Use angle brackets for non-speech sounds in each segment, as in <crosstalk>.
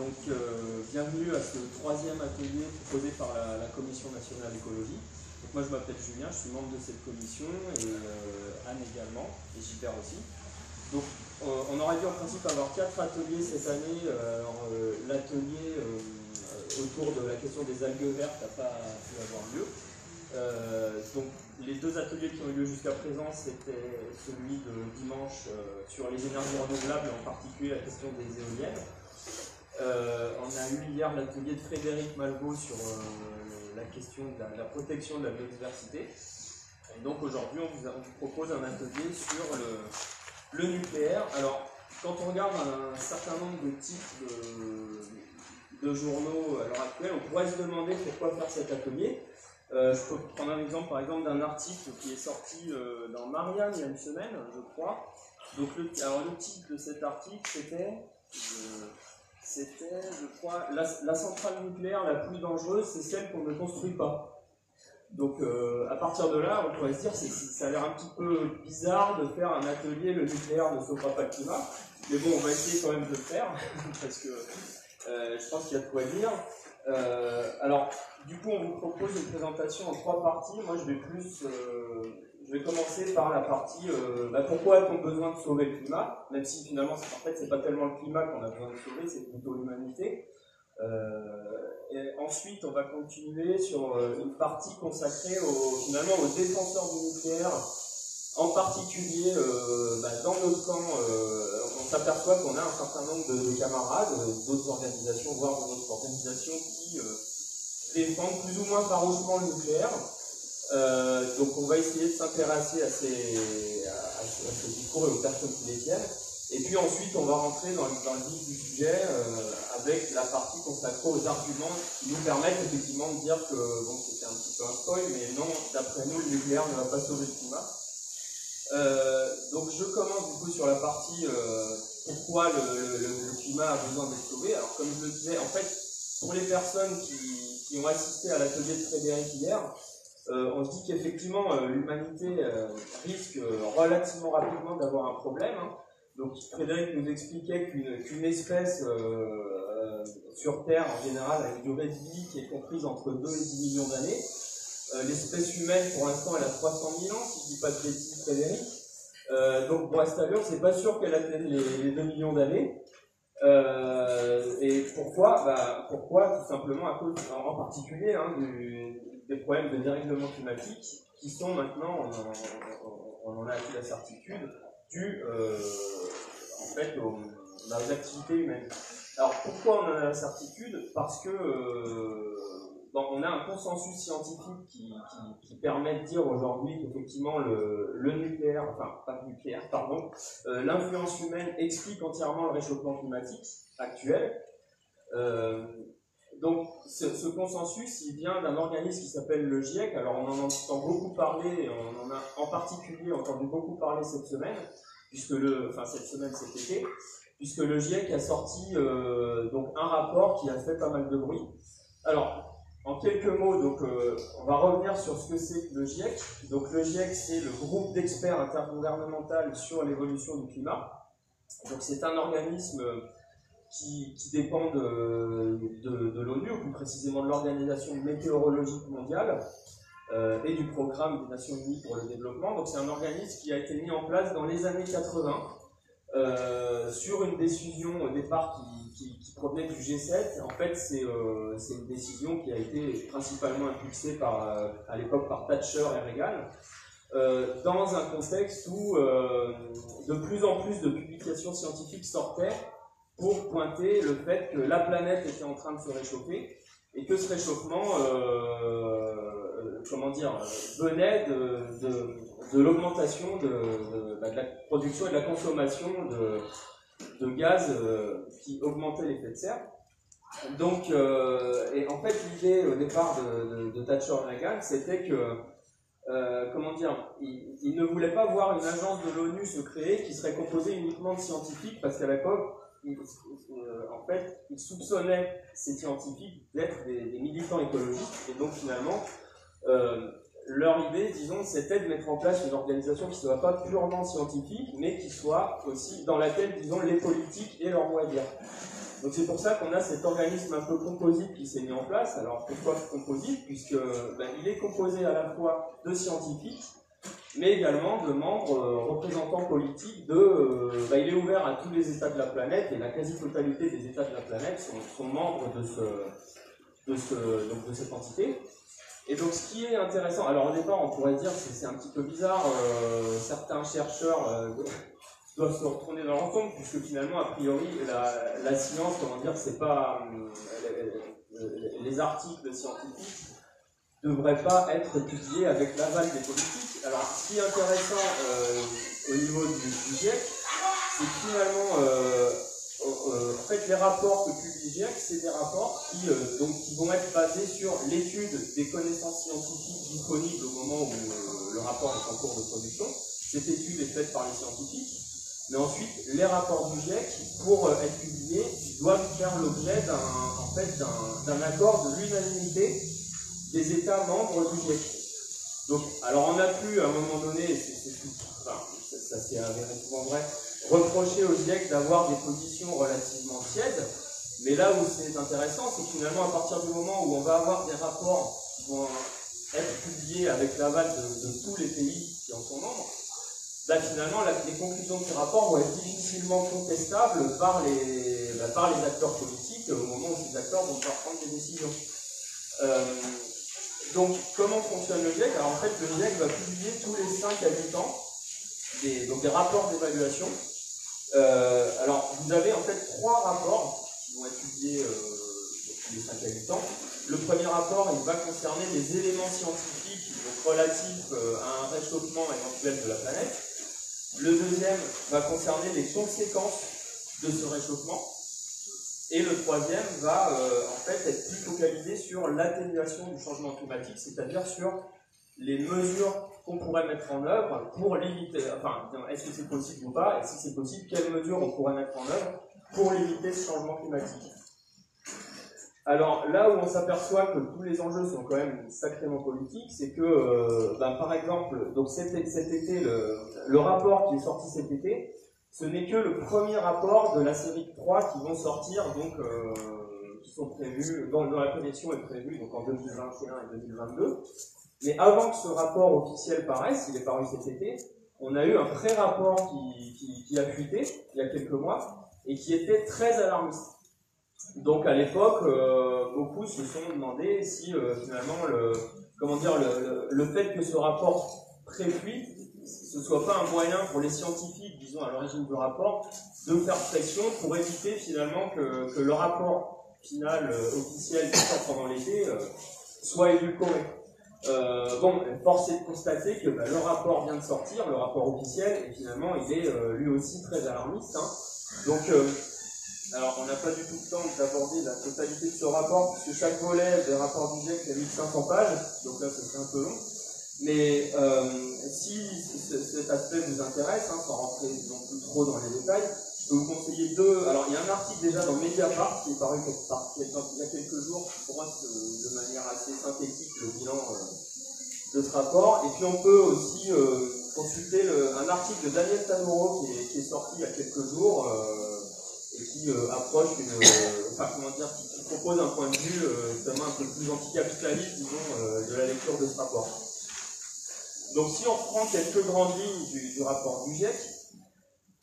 Donc, euh, bienvenue à ce troisième atelier proposé par la, Commission nationale écologie. Donc, moi, je m'appelle Julien, je suis membre de cette commission et euh, Anne également, et Gilbert aussi. Donc, euh, on aurait dû en principe avoir quatre ateliers cette année. L'atelier autour de la question des algues vertes n'a pas pu avoir lieu. donc, les deux ateliers qui ont eu lieu jusqu'à présent, c'était celui de dimanche sur les énergies renouvelables, en particulier la question des éoliennes. Euh, on a eu hier l'atelier de Frédéric Malvaux sur euh, la question de la, protection de la biodiversité. Et donc aujourd'hui, on, vous propose un atelier sur le, nucléaire. Alors, quand on regarde un, certain nombre de types de, journaux à l'heure actuelle, on pourrait se demander pourquoi faire cet atelier. Euh, je peux prendre un exemple, par exemple, d'un article qui est sorti dans Marianne il y a une semaine, je crois. Donc, alors, le titre de cet article, c'était c'était, je crois, la, centrale nucléaire la plus dangereuse, c'est celle qu'on ne construit pas. Donc euh, à partir de là, on pourrait se dire, ça a l'air un petit peu bizarre de faire un atelier, le nucléaire ne sauvera pas le climat. Mais bon, on va essayer quand même de le faire, <laughs> parce que euh, je pense qu'il y a de quoi dire. Euh, alors, du coup, on vous propose une présentation en trois parties. Moi, je vais plus je vais commencer par la partie euh, bah, pourquoi a-t-on besoin de sauver le climat, même si finalement en fait c'est pas tellement le climat qu'on a besoin de sauver, c'est plutôt l'humanité. Euh, ensuite on va continuer sur euh, une partie consacrée finalement aux défenseurs du nucléaire, en particulier bah, dans notre camp, on s'aperçoit qu'on a un certain nombre de, camarades, d'autres organisations, voire d'autres organisations qui défendent plus ou moins farouchement le nucléaire. Euh, donc on va essayer de s'intéresser à ces, discours et aux personnes qui les tiennent. Et puis ensuite, on va rentrer dans, dans le vif du sujet euh, avec la partie consacrée aux arguments qui nous permettent effectivement de dire que, bon, c'était un petit peu un spoil, mais non, d'après nous, le nucléaire ne va pas sauver le climat. Euh, donc je commence du coup sur la partie pourquoi le, climat a besoin d'être sauvé. Alors comme je le disais, en fait, pour les personnes qui, qui ont assisté à l'atelier de Frédéric hier, euh, on se dit qu'effectivement euh, l'humanité euh, risque relativement rapidement d'avoir un problème. Hein. Donc Frédéric nous expliquait qu'une espèce sur Terre en général a une durée de vie qui est comprise entre 2 et 10 millions d'années. L'espèce humaine pour l'instant elle a 300 000 ans, si je ne dis pas de bêtises Frédéric. donc pour Astalure, c'est pas sûr qu'elle atteigne les, 2 millions d'années. et pourquoi? Bah, Pourquoi? Tout simplement à cause, en particulier, hein, du, des problèmes de dérèglement climatique qui sont maintenant, on, en a acquis la certitude, dus euh, en fait aux, activités humaines. Alors pourquoi on en a la certitude? Parce que euh, on a un consensus scientifique qui, permet de dire aujourd'hui qu'effectivement le, nucléaire, enfin pas nucléaire, pardon, euh, l'influence humaine explique entièrement le réchauffement climatique actuel. Donc ce, consensus, il vient d'un organisme qui s'appelle le GIEC. Alors on en entend beaucoup parler, on en a en particulier entendu beaucoup parler cette semaine, puisque le, enfin cette semaine, cet été, puisque le GIEC a sorti euh, donc un rapport qui a fait pas mal de bruit. Alors en quelques mots, donc euh, on va revenir sur ce que c'est le GIEC. Donc le GIEC, c'est le groupe d'experts intergouvernemental sur l'évolution du climat. Donc c'est un organisme qui, dépend de, l'ONU, ou plus précisément de l'Organisation météorologique mondiale euh, et du programme des Nations Unies pour le développement. Donc c'est un organisme qui a été mis en place dans les années 80 euh, sur une décision au départ qui, qui, provenait du G7. En fait, euh, c'est une décision qui a été principalement impulsée par, à l'époque par Thatcher et Reagan. dans un contexte où de plus en plus de publications scientifiques sortaient pour pointer le fait que la planète était en train de se réchauffer et que ce réchauffement, euh, comment dire, venait de, de, de l'augmentation de, bah, la production et de la consommation de, gaz euh, qui augmentait l'effet de serre. Donc, euh, et en fait, l'idée au départ de, Thatcher Reagan, c'était que euh, comment dire, il, ne voulait pas voir une agence de l'ONU se créer qui serait composée uniquement de scientifiques, parce qu'à l'époque, euh, en fait, ils soupçonnaient ces scientifiques d'être des, militants écologistes, et donc finalement, euh, leur idée, disons, c'était de mettre en place une organisation qui ne soit pas purement scientifique, mais qui soit aussi dans laquelle, disons, les politiques et leur à dire. Donc c'est pour ça qu'on a cet organisme un peu composite qui s'est mis en place. Alors pourquoi composite? Puisque ben, il est composé à la fois de scientifiques, mais également de membres euh, représentants politiques. De, euh, ben, il est ouvert à tous les États de la planète et la quasi-totalité des États de la planète sont, membres de, cette entité. Et donc ce qui est intéressant, alors au départ on pourrait dire c'est un petit peu bizarre, euh, certains chercheurs doivent se retourner dans leur puisque finalement, a priori, la, science, comment dire, c'est pas. Les articles scientifiques ne devraient pas être étudiés avec l'aval des politiques. Alors, ce qui est intéressant euh, au niveau du, GIEC, c'est finalement, euh, en fait, les rapports que publie GIEC, c'est des rapports qui, donc, qui vont être basés sur l'étude des connaissances scientifiques disponibles au moment où le rapport est en cours de production. Cette étude est faite par les scientifiques. Mais ensuite, les rapports du GIEC, pour euh, être publiés, doivent faire l'objet d'un en fait, d'un accord de l'unanimité des États membres du GIEC. Donc, alors on a pu, à un moment donné, enfin, ça, s'est avéré souvent vrai, reprocher au GIEC d'avoir des positions relativement tièdes, mais là où c'est intéressant, c'est que finalement, à partir du moment où on va avoir des rapports qui vont être publiés avec l'aval de, de tous les pays qui en sont membres, Là, finalement, les conclusions de ces rapports vont être difficilement contestables par les, bah, par les acteurs politiques au moment où ces acteurs vont devoir prendre des décisions. Euh, donc, comment fonctionne le GIEC? Alors, en fait, le GIEC va publier tous les 5 à 8 ans des, donc des rapports d'évaluation. Euh, alors, vous avez en fait trois rapports qui vont être publiés euh, tous les 5 à 8 ans. Le premier rapport, il va concerner les éléments scientifiques relatifs à un réchauffement éventuel de la planète. Le deuxième va concerner les conséquences de ce réchauffement. Et le troisième va euh, en fait être plus focalisé sur l'atténuation du changement climatique, c'est-à-dire sur les mesures qu'on pourrait mettre en œuvre pour limiter, enfin, est-ce que c'est possible ou pas, et si c'est possible, quelles mesures on pourrait mettre en œuvre pour limiter ce changement climatique. Alors là où on s'aperçoit que tous les enjeux sont quand même sacrément politiques, c'est que, euh, ben, par exemple, donc cet, été, le, rapport qui est sorti cet été, ce n'est que le premier rapport de la série de 3 qui vont sortir, donc euh, qui sont prévus, dont, la connexion est prévue donc en 2021 et 2022. Mais avant que ce rapport officiel paraisse, il est paru cet été, on a eu un pré-rapport qui, qui a fuité il y a quelques mois et qui était très alarmiste. Donc à l'époque, euh, beaucoup se sont demandé si euh, finalement le, comment dire, le, le, fait que ce rapport préfuit, ce soit pas un moyen pour les scientifiques, disons à l'origine du rapport, de faire pression pour éviter finalement que, le rapport final euh, officiel qui sort pendant l'été soit édulcoré. bon, force est de constater que bah, le rapport vient de sortir, le rapport officiel, et finalement il est lui aussi très alarmiste. Hein. Donc alors, on n'a pas du tout le temps d'aborder la totalité de ce rapport, puisque chaque volet des rapports du GIEC fait 1500 pages, donc là, ce serait un peu long. Mais euh, si cet aspect vous intéresse, hein, sans rentrer non plus trop dans les détails, je peux vous conseiller deux. Alors, il y a un article déjà dans Mediapart qui est paru il y a quelques jours, qui brosse de manière assez synthétique le bilan euh, de ce rapport. Et puis, on peut aussi euh, consulter un article de Daniel Tamoro qui est, sorti il y a quelques jours qui euh, approche une, euh, enfin comment dire, qui, propose un point de vue euh, un peu plus anticapitaliste, disons, de la lecture de ce rapport. Donc si on reprend quelques grandes lignes du, rapport du GIEC,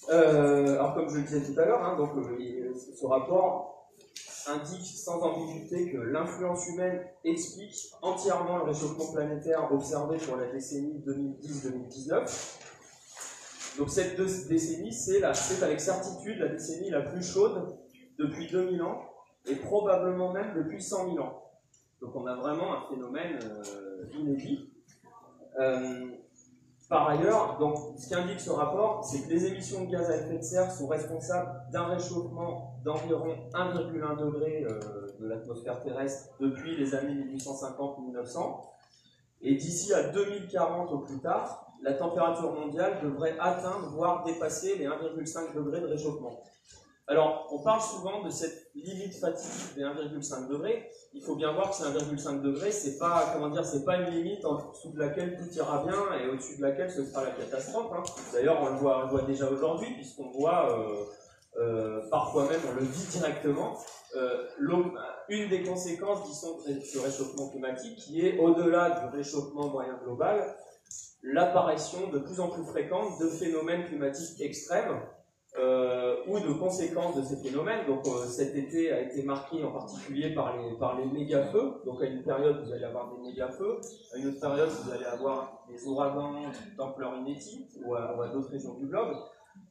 alors comme je le disais tout à l'heure, hein, donc ce rapport indique sans ambiguïté que l'influence humaine explique entièrement le réchauffement planétaire observé pour la décennie 2010-2019 donc cette décennie, c'est avec certitude la décennie la plus chaude depuis 2000 ans, et probablement même depuis 100 000 ans. Donc on a vraiment un phénomène euh, inédit. Euh, par ailleurs, donc, ce qu'indique ce rapport, c'est que les émissions de gaz à effet de serre sont responsables d'un réchauffement d'environ 1,1 degré euh, de l'atmosphère terrestre depuis les années 1850-1900. Et d'ici à 2040 au plus tard, la température mondiale devrait atteindre, voire dépasser les 1,5 degrés de réchauffement. Alors, on parle souvent de cette limite fatidique des 1,5 degrés. Il faut bien voir que ces 1,5 degrés, c'est pas, comment dire, c'est pas une limite en dessous de laquelle tout ira bien et au-dessus de laquelle ce sera la catastrophe. Hein. D'ailleurs, on le voit, déjà aujourd'hui, puisqu'on voit euh, parfois même on le vit directement. une des conséquences, disons, du réchauffement climatique, qui est au-delà du réchauffement moyen global, l'apparition de plus en plus fréquente de phénomènes climatiques extrêmes euh, ou de conséquences de ces phénomènes. Donc euh, cet été a été marqué en particulier par les, par les méga-feux. Donc à une période, vous allez avoir des méga-feux. À une autre période, vous allez avoir des ouragans d'ampleur inédite ou à, d'autres régions du globe.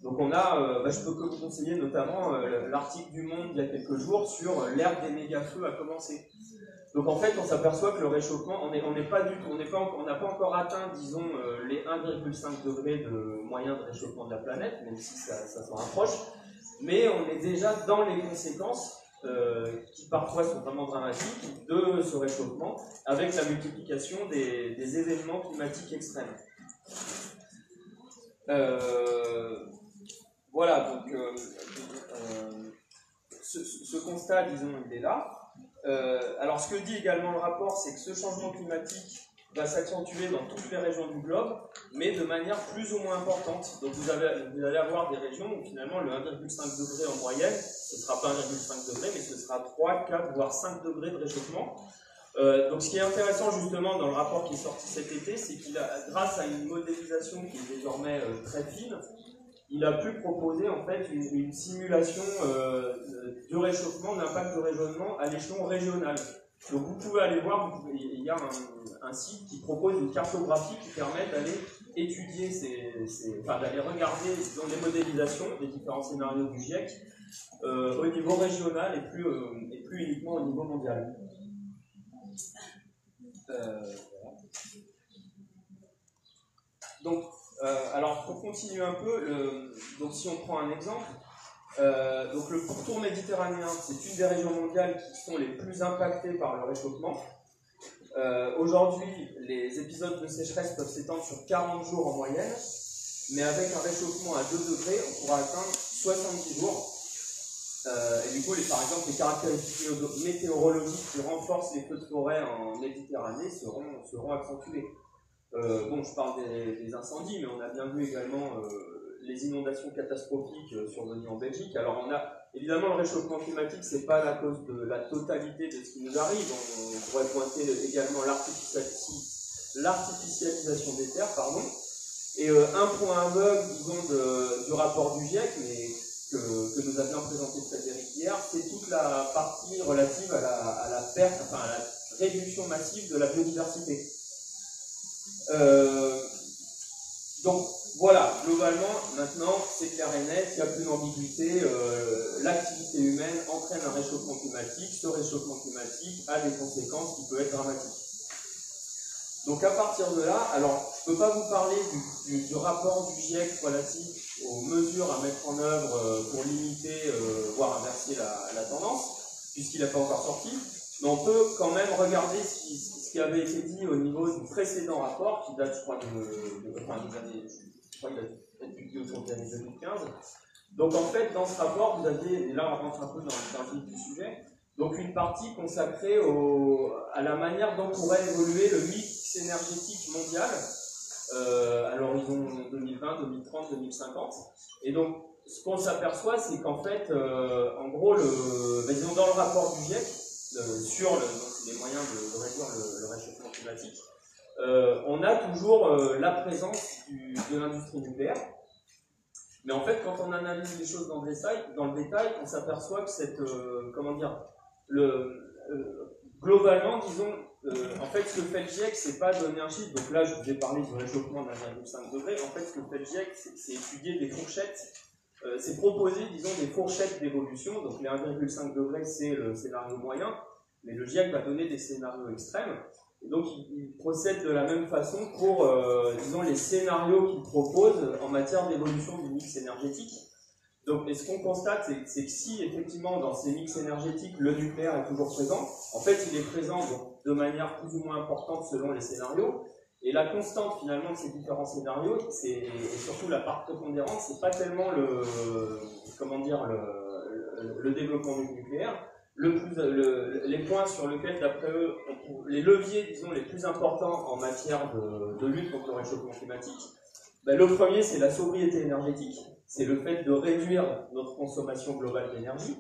Donc on a, euh, bah, je peux vous conseiller notamment l'article du Monde il y a quelques jours sur l'ère des méga-feux a commencé. Donc en fait, on s'aperçoit que le réchauffement, on n'est pas on n'a pas, encore atteint, disons, euh, les 1,5 degrés de moyen de réchauffement de la planète, même si ça, s'en rapproche, mais on est déjà dans les conséquences, euh, qui parfois sont vraiment dramatiques, de ce réchauffement, avec la multiplication des, événements climatiques extrêmes. Euh, voilà, donc ce constat, disons, il est là. Euh, alors, ce que dit également le rapport, c'est que ce changement climatique va s'accentuer dans toutes les régions du globe, mais de manière plus ou moins importante. Donc, vous, allez avoir des régions où finalement le 1,5 degré en moyenne, ce ne sera pas 1,5 degré, mais ce sera 3, 4, voire 5 degrés de réchauffement. Euh, donc, ce qui est intéressant justement dans le rapport qui est sorti cet été, c'est qu'il a, grâce à une modélisation qui est désormais euh, très fine, il a pu proposer en fait une, simulation euh, du réchauffement, d'impact du réchauffement à l'échelon régional. Donc vous pouvez aller voir, il y a un, site qui propose une cartographie qui permet d'aller étudier, ces, enfin d'aller regarder dans les modélisations des différents scénarios du GIEC euh, au niveau régional et plus, euh, et plus uniquement au niveau mondial. Donc euh, alors, pour continuer un peu, donc si on prend un exemple, euh, donc le pourtour méditerranéen, c'est une des régions mondiales qui sont les plus impactées par le réchauffement. Euh, aujourd'hui, les épisodes de sécheresse peuvent s'étendre sur 40 jours en moyenne, mais avec un réchauffement à 2 degrés, on pourra atteindre 70 jours. et du coup, les, par exemple, les caractéristiques météorologiques qui renforcent les feux de forêt en Méditerranée seront, seront accentuées. Euh, bon, je parle des, incendies, mais on a bien vu également euh, les inondations catastrophiques euh, survenues en Belgique. Alors, on a évidemment le réchauffement climatique, c'est pas la cause de la totalité de ce qui nous arrive. On, pourrait pointer également l'artificialisation des terres, pardon. Et un point aveugle, disons, du rapport du GIEC, mais que, nous a bien présenté Frédéric hier, c'est toute la partie relative à la, à la perte, enfin à la réduction massive de la biodiversité. Euh, donc voilà, globalement, maintenant, c'est clair et net, il n'y a plus d'ambiguïté. Euh, l'activité humaine entraîne un réchauffement climatique. Ce réchauffement climatique a des conséquences qui peuvent être dramatiques. Donc à partir de là, alors je ne peux pas vous parler du, rapport du GIEC relatif aux mesures à mettre en œuvre euh, pour limiter, voire inverser la, tendance, puisqu'il n'a pas encore sorti, mais on peut quand même regarder ce qui, qui avait été dit au niveau du précédent rapport, qui date, je crois, de, enfin, des années, je crois qu'il a été publié des années 2015. Donc, en fait, dans ce rapport, vous aviez, et là, on rentre un peu dans, le vif du sujet, donc une partie consacrée au, à la manière dont pourrait évoluer le mix énergétique mondial euh, à l'horizon 2020, 2030, 2050. Et donc, ce qu'on s'aperçoit, c'est qu'en fait, euh, en gros, le, disons, dans le rapport du GIEC, euh, sur le, les moyens de, réduire le, réchauffement climatique, euh, on a toujours euh, la présence de l'industrie nucléaire. Mais en fait, quand on analyse les choses dans le détail, dans le détail on s'aperçoit que cette, euh, comment dire, le, globalement, disons, en fait, ce que fait le GIEC, c'est pas un chiffre. Donc là, je vous ai parlé du réchauffement de 1,5 degré. En fait, ce que fait le GIEC, c'est étudier des fourchettes c'est proposer, disons, des fourchettes d'évolution. Donc les 1,5 degrés, c'est le scénario moyen. Mais le GIEC va donner des scénarios extrêmes. Et donc, il, procède de la même façon pour, euh, disons, les scénarios qu'il propose en matière d'évolution du mix énergétique. Donc, et ce qu'on constate, c'est que si effectivement dans ces mix énergétiques, le nucléaire est toujours présent, en fait, il est présent de manière plus ou moins importante selon les scénarios. Et la constante finalement de ces différents scénarios, et surtout la part prépondérante, c'est pas tellement le comment dire le, le développement nucléaire, le, les points sur lesquels, d'après eux, les leviers, disons, les plus importants en matière de, lutte contre le réchauffement climatique, ben, le premier, c'est la sobriété énergétique. c'est le fait de réduire notre consommation globale d'énergie.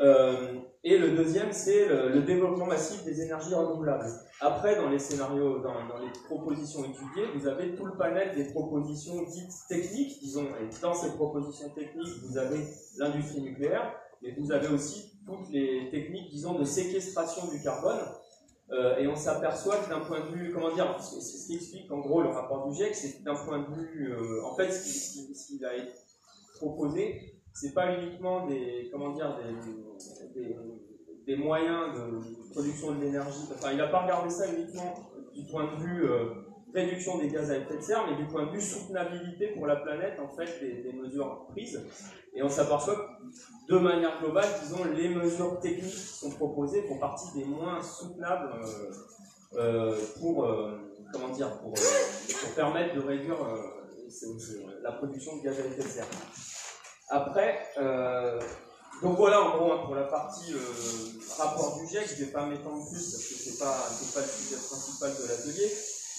Euh, et le deuxième, c'est le, développement massif des énergies renouvelables. Après, dans les scénarios, dans, les propositions étudiées, vous avez tout le panel des propositions dites techniques, disons, et dans ces propositions techniques, vous avez l'industrie nucléaire, mais vous avez aussi toutes les techniques, disons, de séquestration du carbone. Euh, et on s'aperçoit que d'un point de vue, comment dire, c'est ce qui explique en gros le rapport du GIEC, c'est d'un point de vue, euh, en fait, ce qui, ce qui a proposé, c'est pas uniquement des, comment dire, des, des, moyens de production de l'énergie. Enfin, il n'a pas regardé ça uniquement du point de vue euh, réduction des gaz à effet de serre, mais du point de vue soutenabilité pour la planète, en fait, des, mesures prises. Et on s'aperçoit que, de manière globale, disons, les mesures techniques qui sont proposées font partie des moins soutenables euh, euh, pour, comment dire, pour, permettre de réduire la production de gaz à effet de serre. Après, euh, donc voilà en gros hein, pour la partie euh, rapport du GIEC, je ne vais pas m'étendre plus parce que ce n'est pas le sujet principal de l'atelier,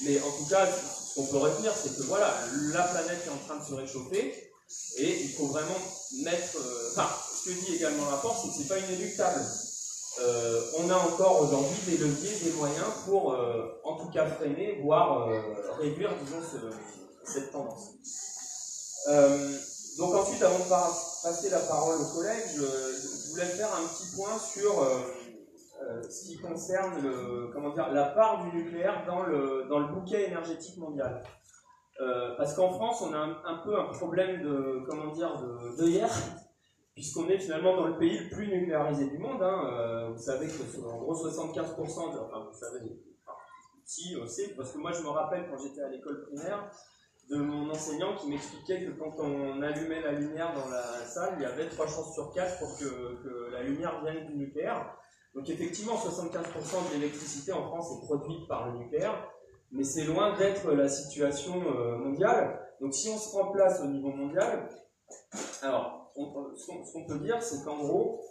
mais en tout cas, ce qu'on peut retenir, c'est que voilà, la planète est en train de se réchauffer et il faut vraiment mettre. Euh, enfin, ce que dit également le rapport, c'est que ce n'est pas inéluctable. on a encore aujourd'hui des leviers, des moyens pour en tout cas freiner, voire réduire, disons, cette tendance. Donc ensuite, avant de passer la parole au collègue, je, voulais faire un petit point sur euh, euh, ce qui concerne le, comment dire, la part du nucléaire dans le, dans le bouquet énergétique mondial. Euh, parce qu'en France, on a un, peu un problème de, comment dire, de, hier, puisqu'on est finalement dans le pays le plus nucléarisé du monde. Hein. vous savez que en gros 75%, de, enfin vous savez, si, c'est parce que moi je me rappelle quand j'étais à l'école primaire, de mon enseignant qui m'expliquait que quand on allumait la lumière dans la salle, il y avait trois chances sur quatre pour que, la lumière vienne du nucléaire. Donc effectivement, 75% de l'électricité en France est produite par le nucléaire, mais c'est loin d'être la situation euh, mondiale. Donc si on se prend place au niveau mondial, alors ce qu'on peut dire, c'est qu'en gros,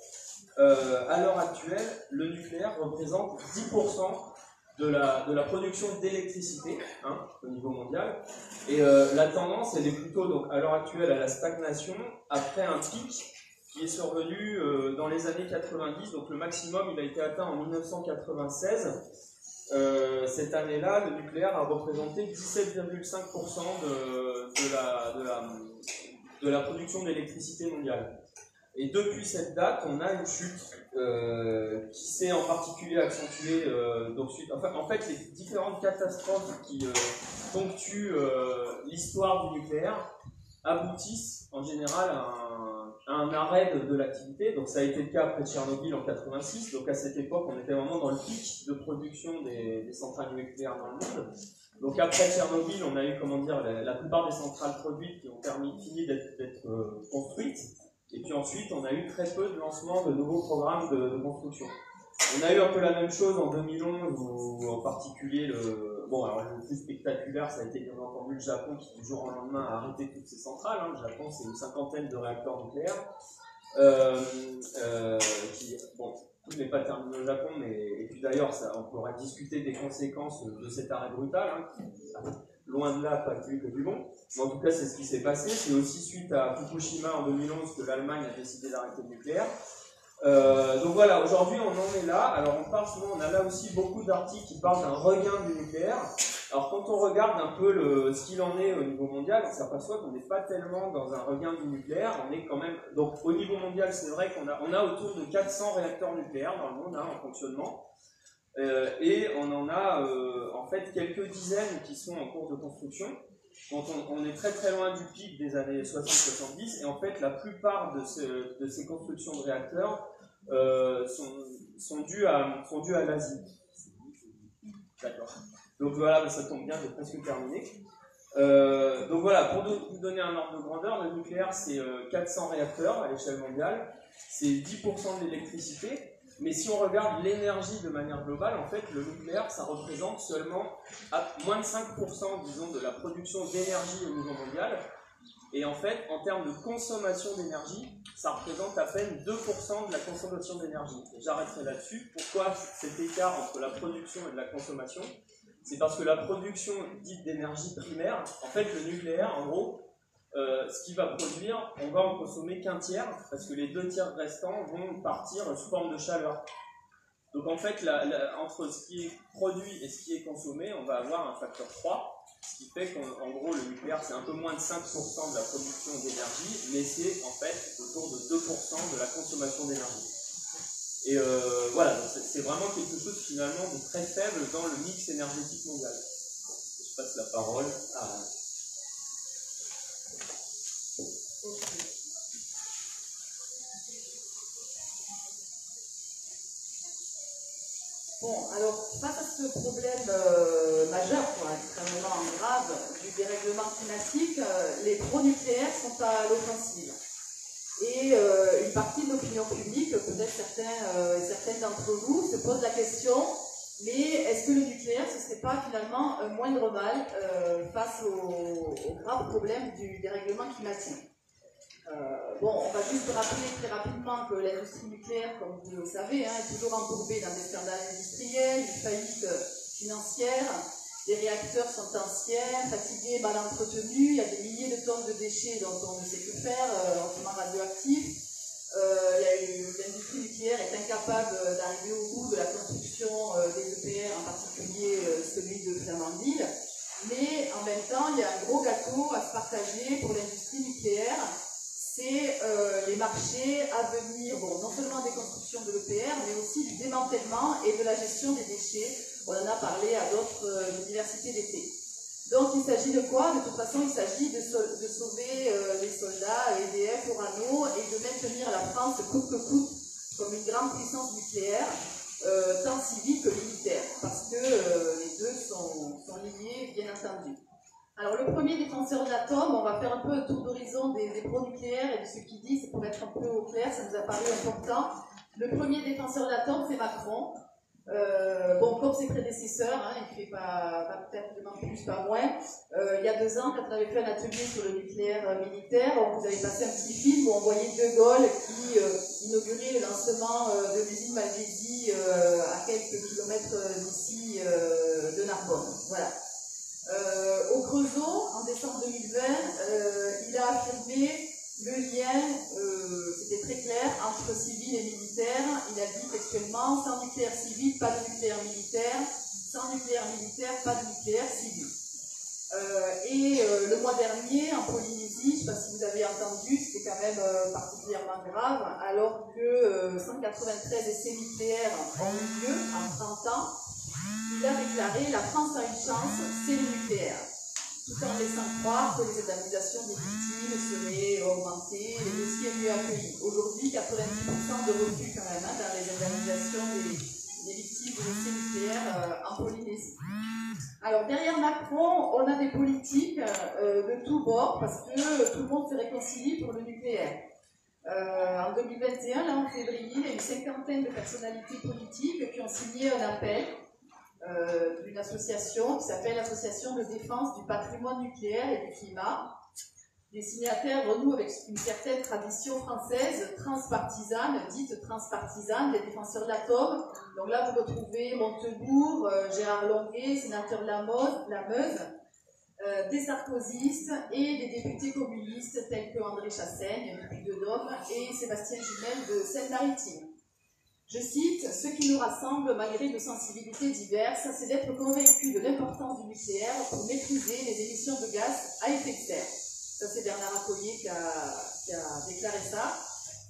euh, à l'heure actuelle, le nucléaire représente 10% de la, de la production d'électricité hein, au niveau mondial. Et euh, la tendance, elle est plutôt donc, à l'heure actuelle à la stagnation, après un pic qui est survenu euh, dans les années 90. Donc le maximum, il a été atteint en 1996. Euh, cette année-là, le nucléaire a représenté 17,5% de, la, production d'électricité mondiale. Et depuis cette date, on a une chute euh, qui s'est en particulier accentuée. Euh, en fait, les différentes catastrophes qui ponctuent l'histoire du nucléaire aboutissent en général à un, arrêt de, l'activité. Donc, ça a été le cas après Tchernobyl en 86. Donc, à cette époque, on était vraiment dans le pic de production des, centrales nucléaires dans le monde. Donc après Tchernobyl, on a eu comment dire la, plupart des centrales produites qui ont permis fini d'être construites. Et puis ensuite, on a eu très peu de lancements de nouveaux programmes de, construction. On a eu un peu la même chose en 2011, où en particulier le, bon, alors le plus spectaculaire, ça a été bien entendu le Japon qui du jour au lendemain a arrêté toutes ses centrales. Hein. Le Japon, c'est une cinquantaine de réacteurs nucléaires. Euh, euh, qui, bon, tout n'est pas terminé au Japon, mais et puis d'ailleurs, on pourra discuter des conséquences de cet arrêt brutal. Hein, loin de là, pas plus que du bon. Mais en tout cas, c'est ce qui s'est passé. C'est aussi suite à Fukushima en 2011 que l'Allemagne a décidé d'arrêter le nucléaire. Euh, donc voilà, aujourd'hui on en est là. Alors on parle souvent, on a là aussi beaucoup d'articles qui parlent d'un regain du nucléaire. Alors quand on regarde un peu le, ce qu'il en est au niveau mondial, on s'aperçoit qu'on n'est pas tellement dans un regain du nucléaire. On est quand même, donc au niveau mondial, c'est vrai qu'on a, on a autour de 400 réacteurs nucléaires dans le monde hein, en fonctionnement. Euh, et on en a euh, en fait quelques dizaines qui sont en cours de construction. Donc on, est très très loin du pic des années 60-70 et en fait la plupart de, de ces constructions de réacteurs euh, sont, sont, dues à, sont dues à l'Asie. D'accord. Donc voilà, ça tombe bien, j'ai presque terminé. donc voilà, pour vous donner un ordre de grandeur, le nucléaire c'est 400 réacteurs à l'échelle mondiale, c'est 10% de l'électricité, mais si on regarde l'énergie de manière globale, en fait, le nucléaire, ça représente seulement à moins de 5%, disons, de la production d'énergie au niveau mondial. Et en fait, en termes de consommation d'énergie, ça représente à peine 2% de la consommation d'énergie. J'arrêterai là-dessus. Pourquoi cet écart entre la production et la consommation? C'est parce que la production dite d'énergie primaire, en fait, le nucléaire, en gros, euh, ce qui va produire, on va en consommer qu'un tiers, parce que les deux tiers restants vont partir sous forme de chaleur. Donc en fait, entre ce qui est produit et ce qui est consommé, on va avoir un facteur 3, ce qui fait qu'en gros, le nucléaire, c'est un peu moins de 5% de la production d'énergie, mais c'est en fait autour de 2% de la consommation d'énergie. Et euh, voilà, c'est vraiment quelque chose finalement de très faible dans le mix énergétique mondial. Je passe la parole à Bon, alors, face à ce problème euh, majeur, extrêmement grave, du dérèglement climatique, euh, les pro-nucléaires sont à l'offensive. Et euh, une partie de l'opinion publique, peut-être certains certaines d'entre vous, se posent la question mais est-ce que le nucléaire, ce ne serait pas finalement un moindre mal face au, au, grave problème du dérèglement climatique? Euh, bon, on va juste rappeler très rapidement que l'industrie nucléaire, comme vous le savez, hein, est toujours embourbée dans des scandales industriels, une faillite financière. Les réacteurs sont anciens, fatigués, mal entretenus. Il y a des milliers de tonnes de déchets dont on ne sait que faire, euh, radioactifs. Euh, l'industrie nucléaire est incapable d'arriver au bout de la construction des EPR, en particulier celui de Flamanville. Mais en même temps, il y a un gros gâteau à se partager pour l'industrie nucléaire c'est euh, les marchés à venir, bon, non seulement des constructions de l'EPR, mais aussi du démantèlement et de la gestion des déchets. On en a parlé à d'autres euh, universités d'été. Donc il s'agit de quoi? De toute façon, il s'agit de, sauver euh, les soldats EDF, Orano et de maintenir la France coûte que coûte comme une grande puissance nucléaire, tant civile que militaire, parce que les deux sont, sont liés, bien entendu. Alors, le premier défenseur de l'atome, on va faire un peu un tour d'horizon des, pro-nucléaires et de ce qu'il dit, c'est pour être un peu au clair, ça nous a paru important. Le premier défenseur de l'atome, c'est Macron. Euh, bon, comme ses prédécesseurs, hein, il fait pas, peut-être plus, pas moins. Euh, il y a deux ans, quand on avait fait un atelier sur le nucléaire euh, militaire, on vous avait passé un petit film où on voyait De Gaulle qui inaugurait le lancement de l'usine Malvésie à quelques kilomètres d'ici de Narbonne. Voilà. Euh, au Creusot, en décembre 2020, euh, il a affirmé le lien, euh, c'était très clair, entre civil et militaire. Il a dit textuellement, sans nucléaire civil, pas de nucléaire militaire, sans nucléaire militaire, pas de nucléaire civil. et le mois dernier, en Polynésie, je ne sais pas si vous avez entendu, c'était quand même particulièrement grave, alors que 193 essais nucléaires ont eu lieu en 30 ans, il a déclaré La France a une chance, c'est le nucléaire, tout en laissant croire que les indemnisations des victimes seraient augmentées, les dossiers mieux accueillis. Aujourd'hui, 90% de refus quand même hein, dans les indemnisations des, victimes de l'essai nucléaire euh, en Polynésie. Alors derrière Macron, on a des politiques euh, de tous bords parce que tout le monde se réconcilie pour le nucléaire. Euh, en 2021, là en février, il y a une cinquantaine de personnalités politiques qui ont signé un appel euh, d'une association qui s'appelle l'Association de défense du patrimoine nucléaire et du climat. Les signataires renouent avec une certaine tradition française transpartisane, dite transpartisane, des défenseurs de l'atome. Donc là, vous retrouvez Montebourg, euh, Gérard Longuet, sénateur de la, Meuse, euh, des sarkozystes et des députés communistes tels que André Chassaigne, depuis de Dôme, et Sébastien Jumel de Seine-Maritime. Je cite, Ce qui nous rassemble, malgré nos sensibilités diverses, c'est d'être convaincus de l'importance du nucléaire pour maîtriser les émissions de gaz à effet de serre. Ça, c'est Bernard Accoyer qui a, déclaré ça,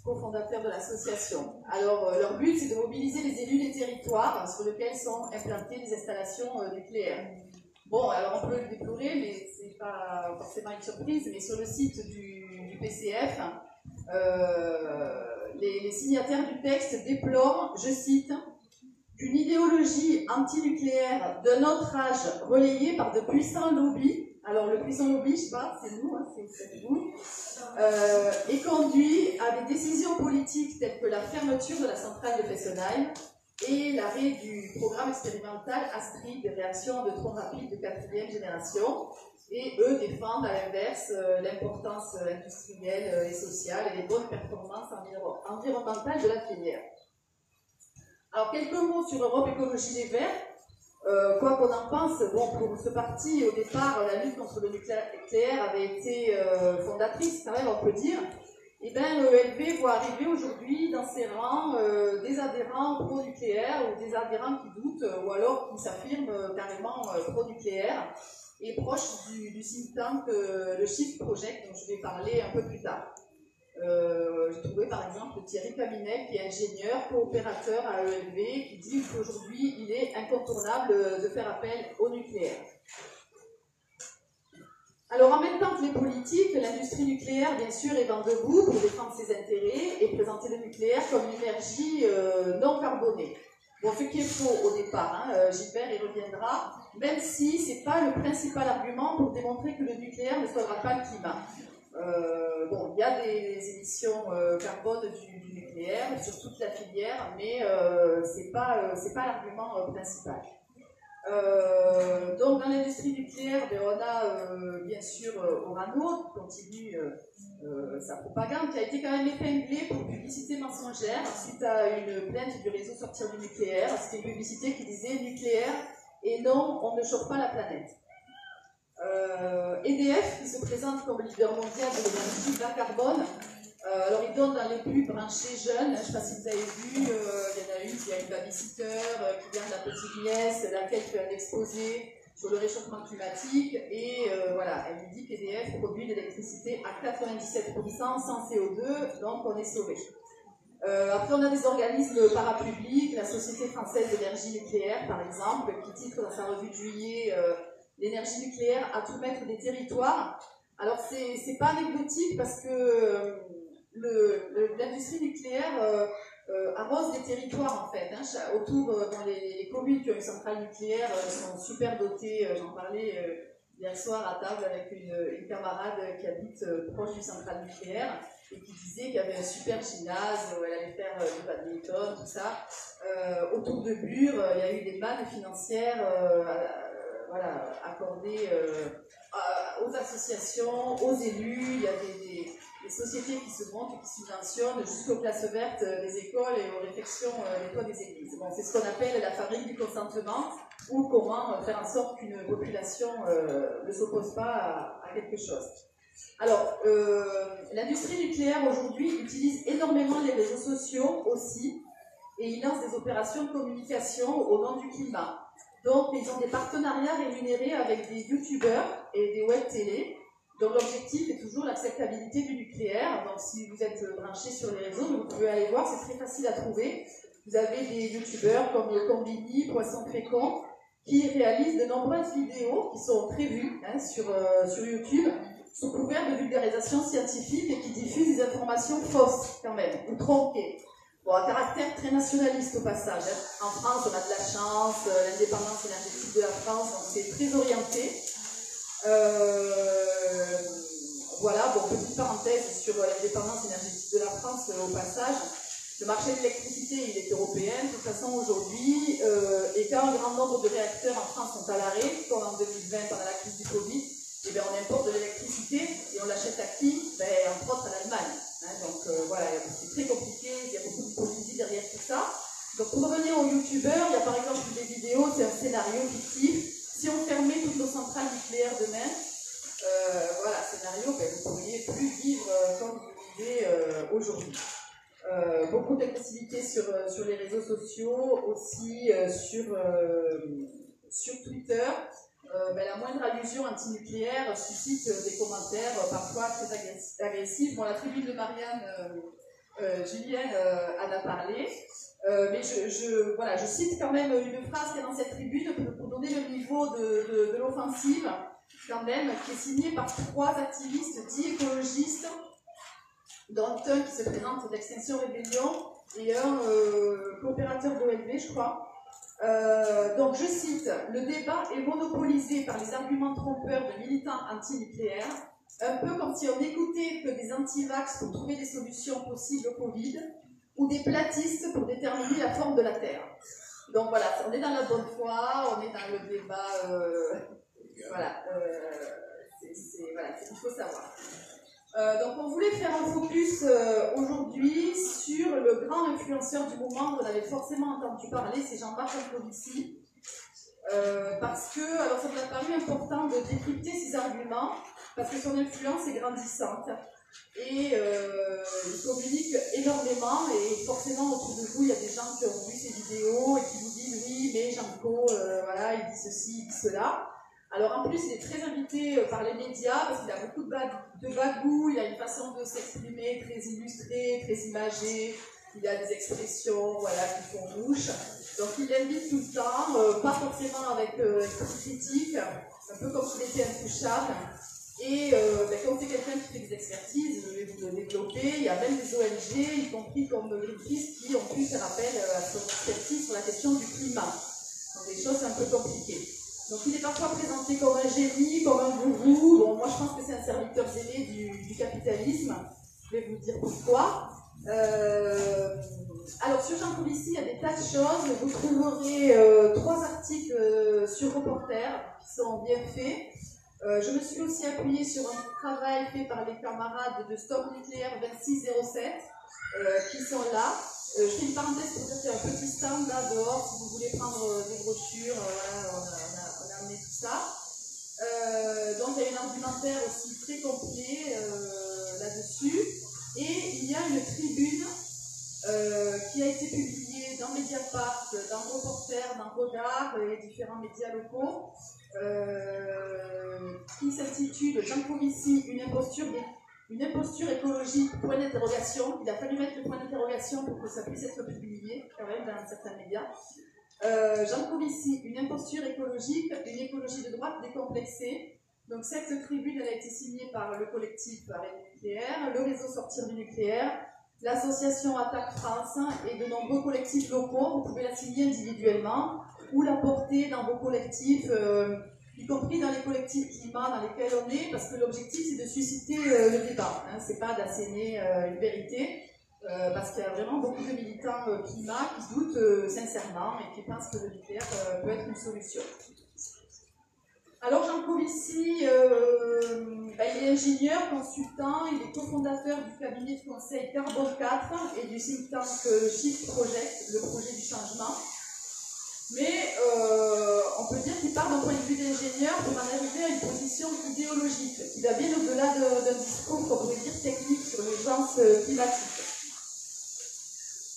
cofondateur de l'association. Alors, euh, leur but, c'est de mobiliser les élus des territoires sur lesquels sont implantées les installations euh, nucléaires. Bon, alors on peut le déplorer, mais c'est pas forcément une surprise, mais sur le site du, PCF, euh, les, signataires du texte déplorent, je cite, qu'une idéologie antinucléaire de notre âge relayée par de puissants lobbies, alors le puissant lobby, je sais pas, c'est nous, hein, c'est vous, euh, est conduit à des décisions politiques telles que la fermeture de la centrale de Fessenheim et l'arrêt du programme expérimental Astrid des réactions de tronc rapide de quatrième génération, et eux défendent à l'inverse euh, l'importance euh, industrielle euh, et sociale et les bonnes performances environnementales de la filière. Alors quelques mots sur Europe Écologie Les Verts. Quoi qu'on en pense, bon, pour ce parti, au départ, la lutte contre le nucléaire avait été fondatrice, quand même, on peut dire. Et eh bien, l'ELV voit arriver aujourd'hui dans ses rangs des adhérents pro-nucléaires ou des adhérents qui doutent ou alors qui s'affirment carrément pro-nucléaires et proches du, du think tank, le Shift Project, dont je vais parler un peu plus tard. Euh, j'ai trouvé par exemple Thierry Caminet, qui est ingénieur, coopérateur à ELV, qui dit qu'aujourd'hui il est incontournable de faire appel au nucléaire. Alors en même temps que les politiques, l'industrie nucléaire bien sûr est vent debout pour défendre ses intérêts et présenter le nucléaire comme une énergie euh, non carbonée. Bon, ce qui est faux au départ, hein, euh, Gilbert y reviendra, même si ce n'est pas le principal argument pour démontrer que le nucléaire ne sauvera pas le climat. Euh, bon, il y a des, émissions euh, carbone du, nucléaire sur toute la filière, mais euh, c'est pas c'est pas l'argument principal. donc dans l'industrie nucléaire, ben, on a bien sûr Orano qui continue sa propagande, qui a été quand même épinglée pour publicité mensongère suite à une plainte du réseau Sortir du nucléaire. C'était une publicité qui disait nucléaire et non, on ne chauffe pas la planète. EDF euh, qui se présente comme leader mondial de l'énergie bas carbone. Euh, alors, il donne dans les pubs branchés jeunes. Je ne sais pas si vous avez vu, euh, il y en a une qui a une babysitter qui vient de la petite nièce, laquelle fait un exposé sur le réchauffement climatique. Et voilà, elle nous dit qu'EDF produit de l'électricité à 97% sans CO2, donc on est sauvé. Après, on a des organismes parapublics, la Société française d'énergie nucléaire, par exemple, qui titre dans sa revue de juillet l'énergie nucléaire à tout mettre des territoires. Alors, c'est pas anecdotique parce que euh, l'industrie nucléaire euh, euh, arrose des territoires, en fait. Hein, autour, dans les, communes qui ont une centrale nucléaire sont super dotées. J'en parlais hier soir à table avec une, camarade qui habite proche d'une centrale nucléaire et qui disait qu'il y avait un super gymnase où elle allait faire du badminton, tout ça. autour de Bure, il y a eu des mannes financières voilà, accordé euh, aux associations, aux élus. Il y a des, sociétés qui se montent et qui subventionnent jusqu'aux places vertes des écoles et aux réfections euh, des toits des églises. Bon, c'est ce qu'on appelle la fabrique du consentement ou comment faire en sorte qu'une population euh, ne s'oppose pas à, quelque chose. Alors, l'industrie nucléaire aujourd'hui utilise énormément les réseaux sociaux aussi et il lance des opérations de communication au nom du climat. Donc, ils ont des partenariats rémunérés avec des youtubeurs et des web télé. Donc, l'objectif est toujours l'acceptabilité du nucléaire. Donc, si vous êtes branché sur les réseaux, vous pouvez aller voir, c'est très facile à trouver. Vous avez des youtubeurs comme Combini, Poisson Fécond, qui réalisent de nombreuses vidéos qui sont prévues hein, sur, euh, sur YouTube sous couvert de vulgarisation scientifique et qui diffusent des informations fausses, quand même, ou tronquées. Bon, un caractère très nationaliste au passage. Hein. En France, on a de la chance, euh, l'indépendance énergétique de la France, donc c'est très orienté. Euh, voilà, bon, petite parenthèse sur l'indépendance énergétique de la France euh, au passage. Le marché de l'électricité, il est européen, de toute façon aujourd'hui, et quand un grand nombre de réacteurs en France sont à l'arrêt, comme en 2020 pendant la crise du Covid, eh bien, on importe de l'électricité et on l'achète à qui? Ben, Entre autres à l'Allemagne. Hein, donc euh, voilà, c'est très compliqué, il y a beaucoup de politique derrière tout ça. Donc pour revenir aux youtubeurs, il y a par exemple des vidéos, c'est un scénario fictif. Si on fermait toutes nos centrales nucléaires demain, euh, voilà, scénario, ben, vous pourriez plus vivre euh, comme vous vivez aujourd'hui. beaucoup d'activités sur, sur les réseaux sociaux, aussi sur, sur Twitter. Euh, ben, la moindre allusion antinucléaire suscite euh, des commentaires euh, parfois très agressifs. Bon, la tribune de Marianne, Julien en a parlé. mais je, voilà, je cite quand même une phrase qui est dans cette tribune pour, donner le niveau de, de, l'offensive, quand même, qui est signée par trois activistes dits écologistes, dont un qui se présente d'Extinction Rébellion et un coopérateur d'OLV, je crois. Euh, donc je cite, le débat est monopolisé par les arguments trompeurs de militants anti-nucléaires, un peu comme si on n'écoutait que des anti-vax pour trouver des solutions possibles au Covid, ou des platistes pour déterminer la forme de la Terre. Donc voilà, on est dans la bonne foi, on est dans le débat, euh, voilà, euh, c'est, voilà, il faut savoir. Euh, donc on voulait faire un focus euh, aujourd'hui sur le grand influenceur du moment, vous en avez forcément entendu parler, c'est Jean-Marc Jancovici. parce que, alors ça m'a paru important de décrypter ses arguments, parce que son influence est grandissante. Et il communique énormément, et forcément autour de vous, il y a des gens qui ont vu ses vidéos et qui vous disent oui, mais Jean-Co, voilà, il dit ceci, il dit cela. Alors en plus, il est très invité euh, par les médias parce qu'il a beaucoup de, de bagou, il a une façon de s'exprimer très illustrée, très imagée, il a des expressions voilà, qui font bouche. Donc il l'invite tout le temps, euh, pas forcément avec euh, critique, un peu comme s'il était intouchable. Et euh, ben, quand c'est quelqu'un qui fait des expertises, je vais vous le développer, il y a même des ONG, y compris comme Greenpeace, qui ont pu faire appel à son expertise sur la question du climat. Donc des choses un peu compliquées. Donc il est parfois présenté comme un génie, comme un gourou. Bon, moi je pense que c'est un serviteur zélé du, capitalisme. Je vais vous dire pourquoi. Euh, alors sur Jean Covici, il y a des tas de choses. Vous trouverez euh, trois articles euh, sur Reporter qui sont bien faits. je me suis aussi appuyée sur un travail fait par les camarades de Stop Nucléaire 2607 qui sont là. je fais une parenthèse pour dire qu'il y a un petit stand là dehors si vous voulez prendre des brochures. Voilà, Euh, donc il y a un argumentaire aussi très complet euh, là-dessus. Et il y a une tribune euh, qui a été publiée dans Mediapart, dans Reporter, dans Regard et différents médias locaux, qui s'intitule Jean Covici, une imposture, une imposture écologique, point d'interrogation. Il a fallu mettre le point d'interrogation pour que ça puisse être publié, quand même, dans certains médias. Euh, Jean Covici, une imposture écologique, une écologie de droite décomplexée. Donc cette tribune elle a été signée par le collectif Arrêt nucléaire, le réseau Sortir du nucléaire, l'association Attaque France et de nombreux collectifs locaux. Vous pouvez la signer individuellement ou la porter dans vos collectifs, euh, y compris dans les collectifs climat dans lesquels on est, parce que l'objectif c'est de susciter euh, le débat. Hein, c'est pas d'asséner une vérité. Euh, parce qu'il y a vraiment beaucoup de militants euh, climat qui doutent euh, sincèrement et qui pensent que le nucléaire peut être une solution. Alors Jean Covici, bah, il est ingénieur, consultant, il est cofondateur du cabinet de conseil Carbone 4 et du think tank Shift Project, le projet du changement. Mais on peut dire qu'il part d'un point de vue d'ingénieur pour en arriver à une position idéologique, qui va bien au-delà d'un discours, qu'on pourrait dire, technique sur l'urgence climatique.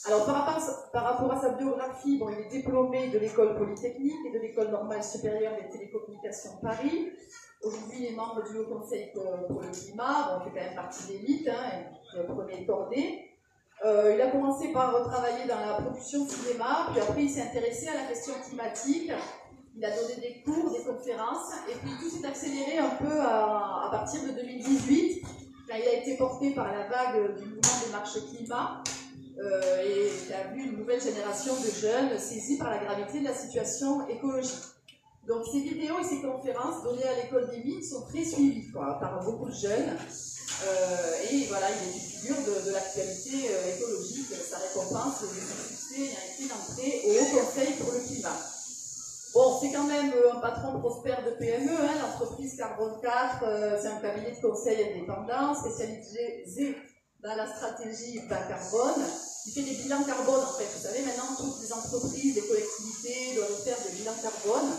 Alors, par rapport, à sa biographie, bon, il est diplômé de l'école polytechnique et de l'école normale supérieure des télécommunications Paris. Aujourd'hui, il est membre du Haut Conseil pour, le climat. Il fait quand même partie d'élite, hein, il a premier cordé. Euh, il a commencé par travailler dans la production cinéma, puis après, il s'est intéressé à la question climatique. Il a donné des cours, des conférences, et puis tout s'est accéléré un peu à, partir de 2018, quand il a été porté par la vague du mouvement des marches climat. Euh, et il a vu une nouvelle génération de jeunes saisis par la gravité de la situation écologique. Donc ces vidéos et ces conférences données à l'école des mines sont très suivies par beaucoup de jeunes. Euh, et voilà, il est une figure de, l'actualité euh, écologique. Sa récompense de son succès a été d'entrée au Conseil pour le climat. Bon, c'est quand même un patron prospère de PME, hein, l'entreprise Carbone 4, c'est un cabinet de conseil indépendant spécialisé dans la stratégie bas carbone. Il fait des bilans carbone, en fait. Vous savez, maintenant, toutes les entreprises, les collectivités doivent faire des bilans carbone.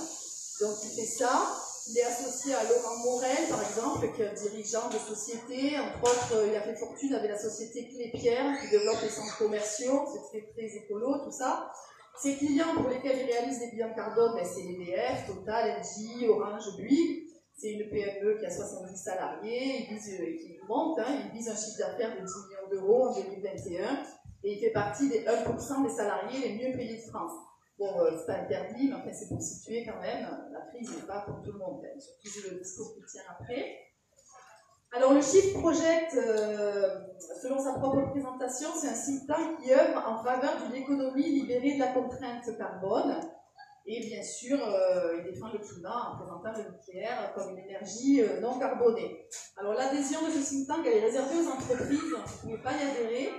Donc, il fait ça. Il est associé à Laurent Morel, par exemple, qui est un dirigeant de société. Entre autres, il a fait fortune avec la société Clé-Pierre, qui développe les centres commerciaux. C'est très écolo, tout ça. Ses clients pour lesquels il réalise des bilans carbone, ben, c'est EDF, Total, LG, Orange, Bouygues. C'est une PME qui a 70 salariés, il vise, euh, qui monte, hein, il vise un chiffre d'affaires de 10 millions d'euros en 2021 et il fait partie des 1% des salariés les mieux payés de France. Bon, euh, c'est pas interdit, mais enfin, c'est pour situer quand même, la crise n'est pas pour tout le monde, hein, surtout le discours qui tient après. Alors, le Shift Project, euh, selon sa propre présentation, c'est un think qui œuvre en faveur d'une économie libérée de la contrainte carbone et bien sûr, euh, il défend le climat en présentant le nucléaire comme une énergie euh, non carbonée. Alors l'adhésion de ce think tank, elle est réservée aux entreprises, vous ne pouvez pas y adhérer,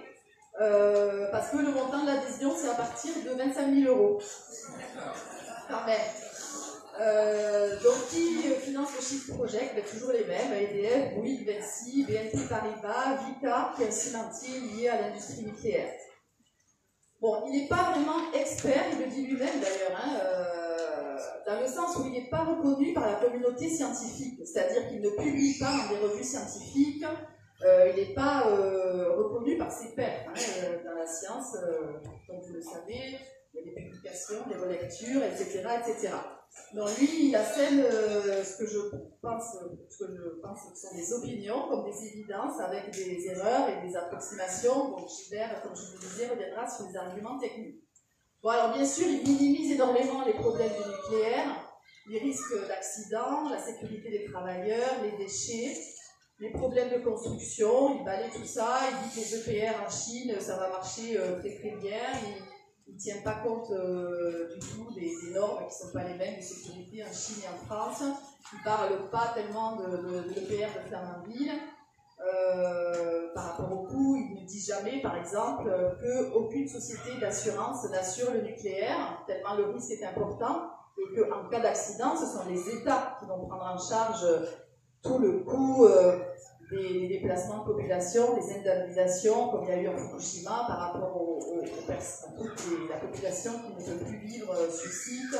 euh, parce que le montant de l'adhésion, c'est à partir de 25 000 euros. Quand même. donc qui finance le Shift Project ben, Toujours les mêmes, EDF, Bouygues, Vinci, BNP Paribas, Vita, qui est un cimentier lié à l'industrie nucléaire. Bon, il n'est pas vraiment expert, il le dit lui-même d'ailleurs, hein, euh, dans le sens où il n'est pas reconnu par la communauté scientifique, c'est-à-dire qu'il ne publie pas dans des revues scientifiques, euh, il n'est pas euh, reconnu par ses pairs hein, dans la science, comme vous le savez, il y a des publications, des relectures, etc. etc. Donc lui, il assène ce, que je pense, ce que je pense que sont des opinions, comme des évidences, avec des erreurs et des approximations. Donc Gilbert, comme je vous le disais, reviendra sur les arguments techniques. Bon, alors bien sûr, il minimise énormément les problèmes du nucléaire, les risques d'accident, la sécurité des travailleurs, les déchets, les problèmes de construction, il balaye tout ça, il dit que les EPR en Chine, ça va marcher euh, très très bien, ne tient pas compte euh, du tout des, normes qui ne sont pas les mêmes de sécurité en Chine et en France, il ne parle pas tellement de, de, de l'EPR de Fernandville, euh, par rapport au coût, ils ne disent jamais, par exemple, qu'aucune société d'assurance n'assure le nucléaire, tellement le risque est important, et qu'en cas d'accident, ce sont les États qui vont prendre en charge tout le coût euh, des, déplacements de population, des indemnisations, comme il y a eu en Fukushima, par rapport aux, à toute la population qui ne peut plus vivre euh, sur site,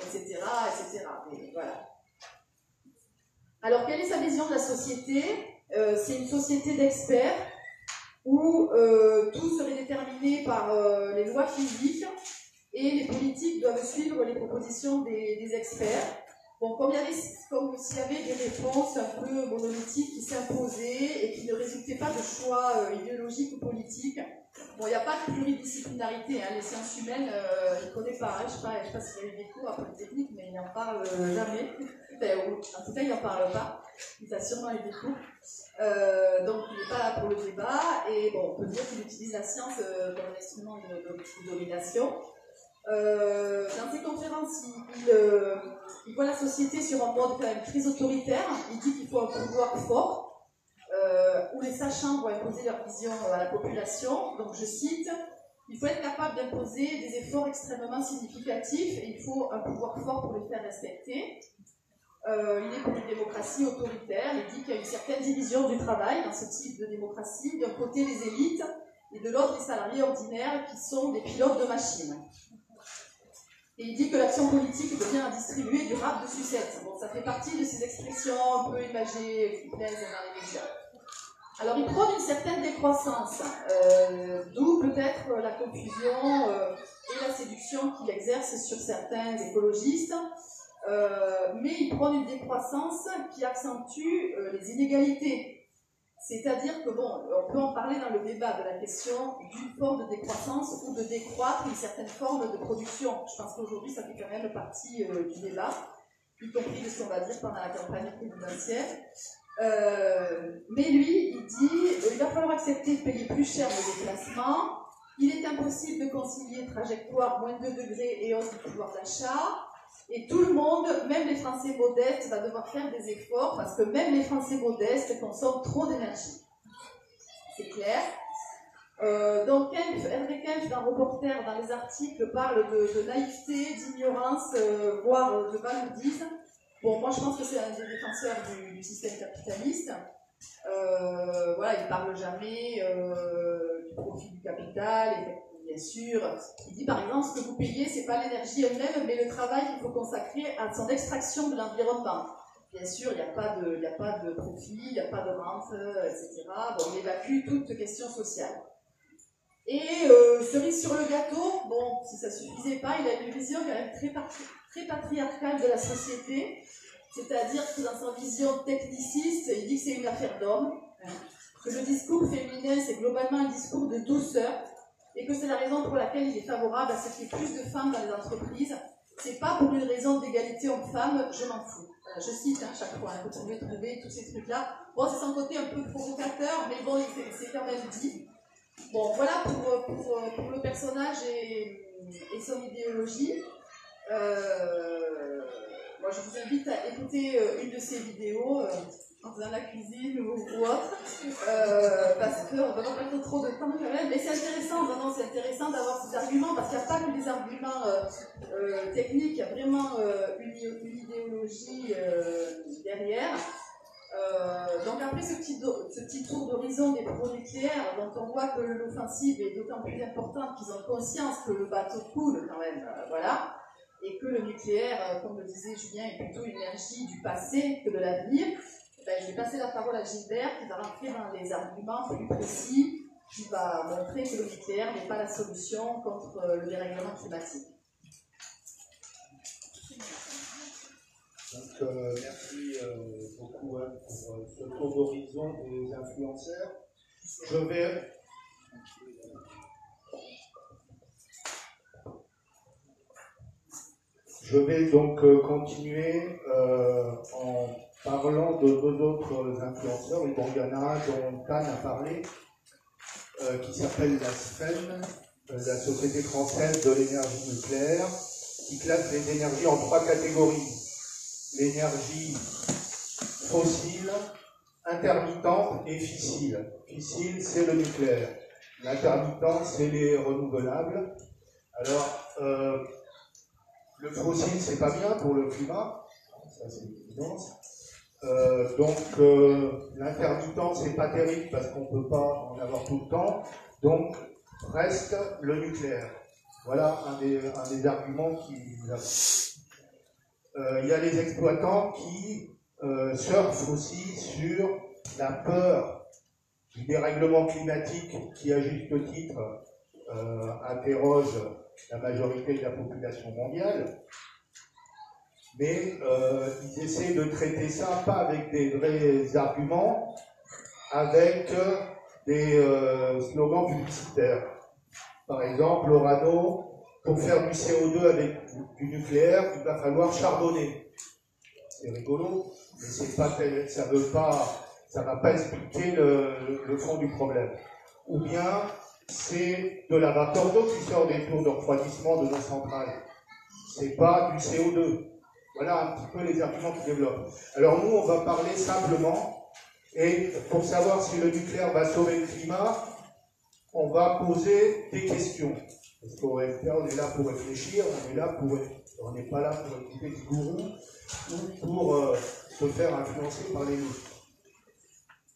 etc. etc. voilà. Alors, quelle est sa vision de la société? Euh, c'est une société d'experts où euh, tout serait déterminé par les lois physiques et les politiques doivent suivre les propositions des, experts. Bon, comme, il y avait, comme s'il y avait des réponses un peu monolithiques qui s'imposaient et qui ne résultaient pas de choix idéologiques ou politiques, Bon, il n'y a pas de pluridisciplinarité. Hein. Les sciences humaines, euh, il ne connaît pas. Hein. Je ne sais pas, s'il y a eu des cours à Polytechnique, mais il n'en parle jamais. en tout cas, il n'en parle pas. Il a sûrement eu des cours. Euh, donc, il n'est pas là pour le débat. Et bon, on peut dire qu'il utilise la science euh, comme un instrument de, domination. Euh, dans ses conférences, il, il, voit la société sur un mode quand même très autoritaire. Il dit qu'il faut un pouvoir fort euh, où les sachants vont imposer leur vision à la population. Donc je cite, il faut être capable d'imposer des efforts extrêmement significatifs et il faut un pouvoir fort pour les faire respecter. Euh, il est pour une démocratie autoritaire. Il dit qu'il y a une certaine division du travail dans ce type de démocratie. D'un côté, les élites et de l'autre, les salariés ordinaires qui sont des pilotes de machines. Et il dit que l'action politique devient à distribuer du rap de sucette. Bon, ça fait partie de ces expressions un peu imagées qui plaisent dans les médias. Alors il prône une certaine décroissance, euh, d'où peut-être la confusion euh, et la séduction qu'il exerce sur certains écologistes, euh, mais il prône une décroissance qui accentue les inégalités. C'est-à-dire que, bon, on peut en parler dans le débat de la question d'une forme de décroissance ou de décroître une certaine forme de production. Je pense qu'aujourd'hui, ça fait quand même partie du débat, y compris de ce qu'on va dire pendant la campagne présidentielle. Euh, mais lui, il dit euh, il va falloir accepter de payer plus cher le déplacement. Il est impossible de concilier trajectoire moins 2 degrés et hausse du pouvoir d'achat. Et tout le monde, même les Français modestes, va devoir faire des efforts parce que même les Français modestes consomment trop d'énergie. C'est clair. Euh, donc, Hervé Kempf, dans Reporter, dans les articles, parle de, naïveté, d'ignorance, voire de balourdise. Bon, moi je pense que c'est un des défenseurs du, système capitaliste. Euh, voilà, il parle jamais euh, du profit du capital, et, bien sûr. Il dit par exemple ce que vous payez, ce n'est pas l'énergie elle-même, mais le travail qu'il faut consacrer à son extraction de l'environnement. Bien sûr, il n'y a, pas de, a pas de profit, il n'y a pas de rente, etc. Bon, il évacue toute question sociale. Et euh, cerise sur le gâteau, bon, si ça ne suffisait pas, il a une vision quand même très particulière très patriarcale de la société, c'est-à-dire que dans sa vision techniciste, il dit que c'est une affaire d'homme, que le discours féminin, c'est globalement un discours de douceur, et que c'est la raison pour laquelle il est favorable à ce qu'il y ait plus de femmes dans les entreprises. C'est pas pour une raison d'égalité homme-femme, je m'en fous. je cite hein, chaque fois, hein, vous pouvez trouver tous ces trucs-là. Bon, c'est son côté un peu provocateur, mais bon, c'est quand même dit. Bon, voilà pour, pour, pour le personnage et, son idéologie. Euh, moi, je vous invite à écouter euh, une de ces vidéos euh, en faisant la cuisine ou, autre, parce qu'on va pas perdre trop de temps quand même. Mais c'est intéressant, vraiment, c'est intéressant d'avoir ces arguments, parce qu'il n'y a pas que des arguments techniques, il y a vraiment une, idéologie derrière. donc après ce petit, tour d'horizon des pro-nucléaires, dont on voit que l'offensive est d'autant plus importante qu'ils ont conscience que le bateau coule quand même, voilà. et que le nucléaire, comme le disait Julien, est plutôt une énergie du passé que de l'avenir, ben, je vais passer la parole à Gilbert qui va dans les arguments plus précis, qui va montrer que le nucléaire n'est pas la solution contre le dérèglement climatique. Donc, euh, merci euh, beaucoup Anne pour euh, ce tour d'horizon des influenceurs. Je vais. Je vais donc continuer en parlant de deux autres influenceurs. Et bon, il y en a un dont Anne a parlé, qui s'appelle la SFEN, la Société française de l'énergie nucléaire, qui classe les énergies en trois catégories l'énergie fossile, intermittente et fissile. Fissile, c'est le nucléaire. L'intermittent, c'est les renouvelables. Alors, euh, le fossile, c'est pas bien pour le climat, ça c'est évident. Euh, donc, euh, l'intermittent, c'est pas terrible parce qu'on peut pas en avoir tout le temps. Donc, reste le nucléaire. Voilà un des, un des arguments qui euh, il y a les exploitants qui euh, surfent aussi sur la peur du dérèglement climatique qui, à juste titre, interroge la majorité de la population mondiale. Mais ils essaient de traiter ça pas avec des vrais arguments, avec des slogans publicitaires. Par exemple, Orano pour faire du CO2 avec du nucléaire, il va falloir charbonner. C'est rigolo, mais c'est pas, ça veut pas, ça va pas expliquer le, fond du problème. Ou bien, c'est de la vapeur d'eau qui sort des tours de refroidissement de nos centrales. C'est pas du CO2. Voilà un petit peu les arguments qui développent. Alors nous, on va parler simplement, et pour savoir si le nucléaire va sauver le climat, on va poser des questions. Parce qu'on est là pour réfléchir, on est là pour, on n'est pas là pour écouter du gourou ou pour euh, se faire influencer par les autres.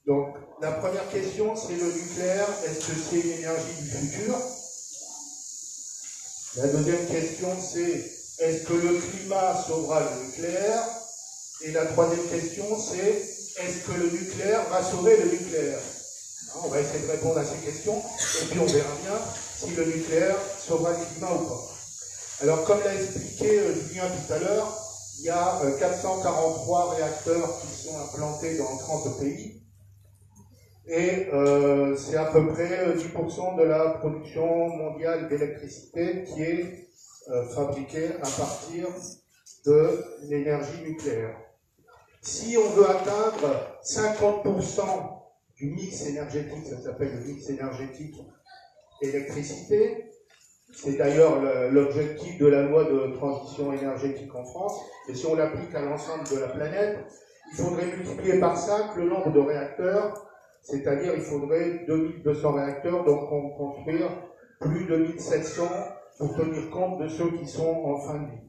Donc, la première question, c'est le nucléaire. Est-ce que c'est une énergie du futur? La deuxième question, c'est est-ce que le climat sauvera le nucléaire? Et la troisième question, c'est est-ce que le nucléaire va sauver le nucléaire? On va essayer de répondre à ces questions et puis on verra bien si le nucléaire sauvera le climat ou pas. Alors, comme l'a expliqué euh, Julien tout à l'heure, il y a 443 euh, réacteurs qui sont implantés dans 30 pays. Et euh, c'est à peu près 10% de la production mondiale d'électricité qui est fabriquée à partir de l'énergie nucléaire. Si on veut atteindre 50% du mix énergétique, ça s'appelle le mix énergétique électricité. C'est d'ailleurs l'objectif de la loi de transition énergétique en France. Et si on l'applique à l'ensemble de la planète, il faudrait multiplier par 5 le nombre de réacteurs, c'est-à-dire il faudrait 2200 réacteurs, donc on construire plus de 1700 pour tenir compte de ceux qui sont en fin de vie.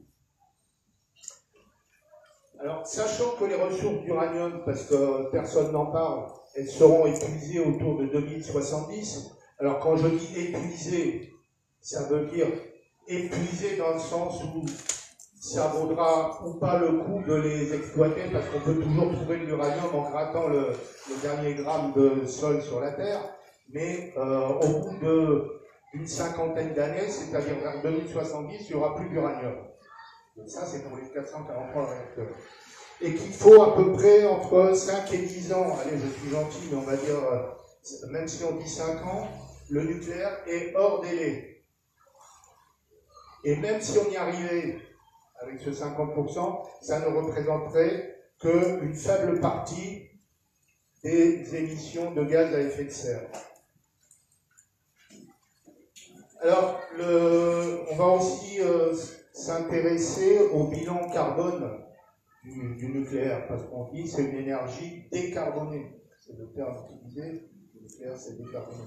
Alors, sachant que les ressources d'uranium, parce que personne n'en parle, elles seront épuisées autour de 2070, alors quand je dis épuisé, ça veut dire épuisé dans le sens où ça vaudra ou pas le coup de les exploiter parce qu'on peut toujours trouver de l'uranium en grattant le, dernier gramme de sol sur la Terre, mais euh, au bout d'une cinquantaine d'années, c'est-à-dire vers 2070, il n'y aura plus d'uranium. Ça, c'est pour les 443 réacteurs. Et qu'il faut à peu près entre 5 et 10 ans, allez, je suis gentil, mais on va dire, euh, même si on dit 5 ans, le nucléaire est hors délai. Et même si on y arrivait avec ce 50%, ça ne représenterait qu'une faible partie des émissions de gaz à effet de serre. Alors, on va aussi euh, s'intéresser au bilan carbone du, nucléaire, parce qu'on dit c'est une énergie décarbonée. C'est le terme utilisé, le nucléaire c'est décarboné.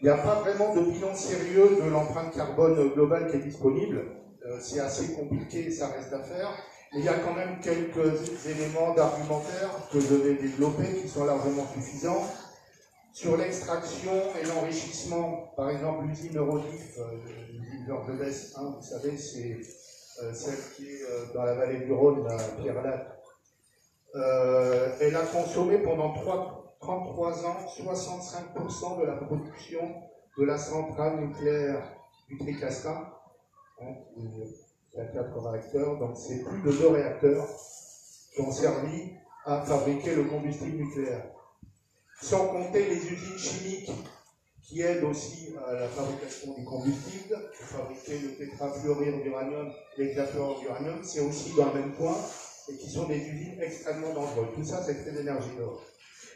Il n'y a pas vraiment de bilan sérieux de l'empreinte carbone globale qui est disponible. Euh, c'est assez compliqué, ça reste à faire. Mais il y a quand même quelques éléments d'argumentaire que je vais développer qui sont largement suffisants. Sur l'extraction et l'enrichissement, par exemple l'usine Eurodif, euh, l'usine Georges 1, vous savez, c'est celle qui est dans la vallée du Rhône, la Pierre Latte. elle a consommé pendant 33 ans 65% de la production de la centrale nucléaire du Tricastin, hein, y a quatre réacteurs, donc c'est plus de deux réacteurs qui ont servi à fabriquer le combustible nucléaire. Sans compter les usines chimiques qui aident aussi à la fabrication du combustible, pour fabriquer le tétrafluorure d'uranium, l'éclafluorure d'uranium, c'est aussi dans le même point, et qui sont des usines extrêmement dangereuses. Tout ça, c'est très énergivore.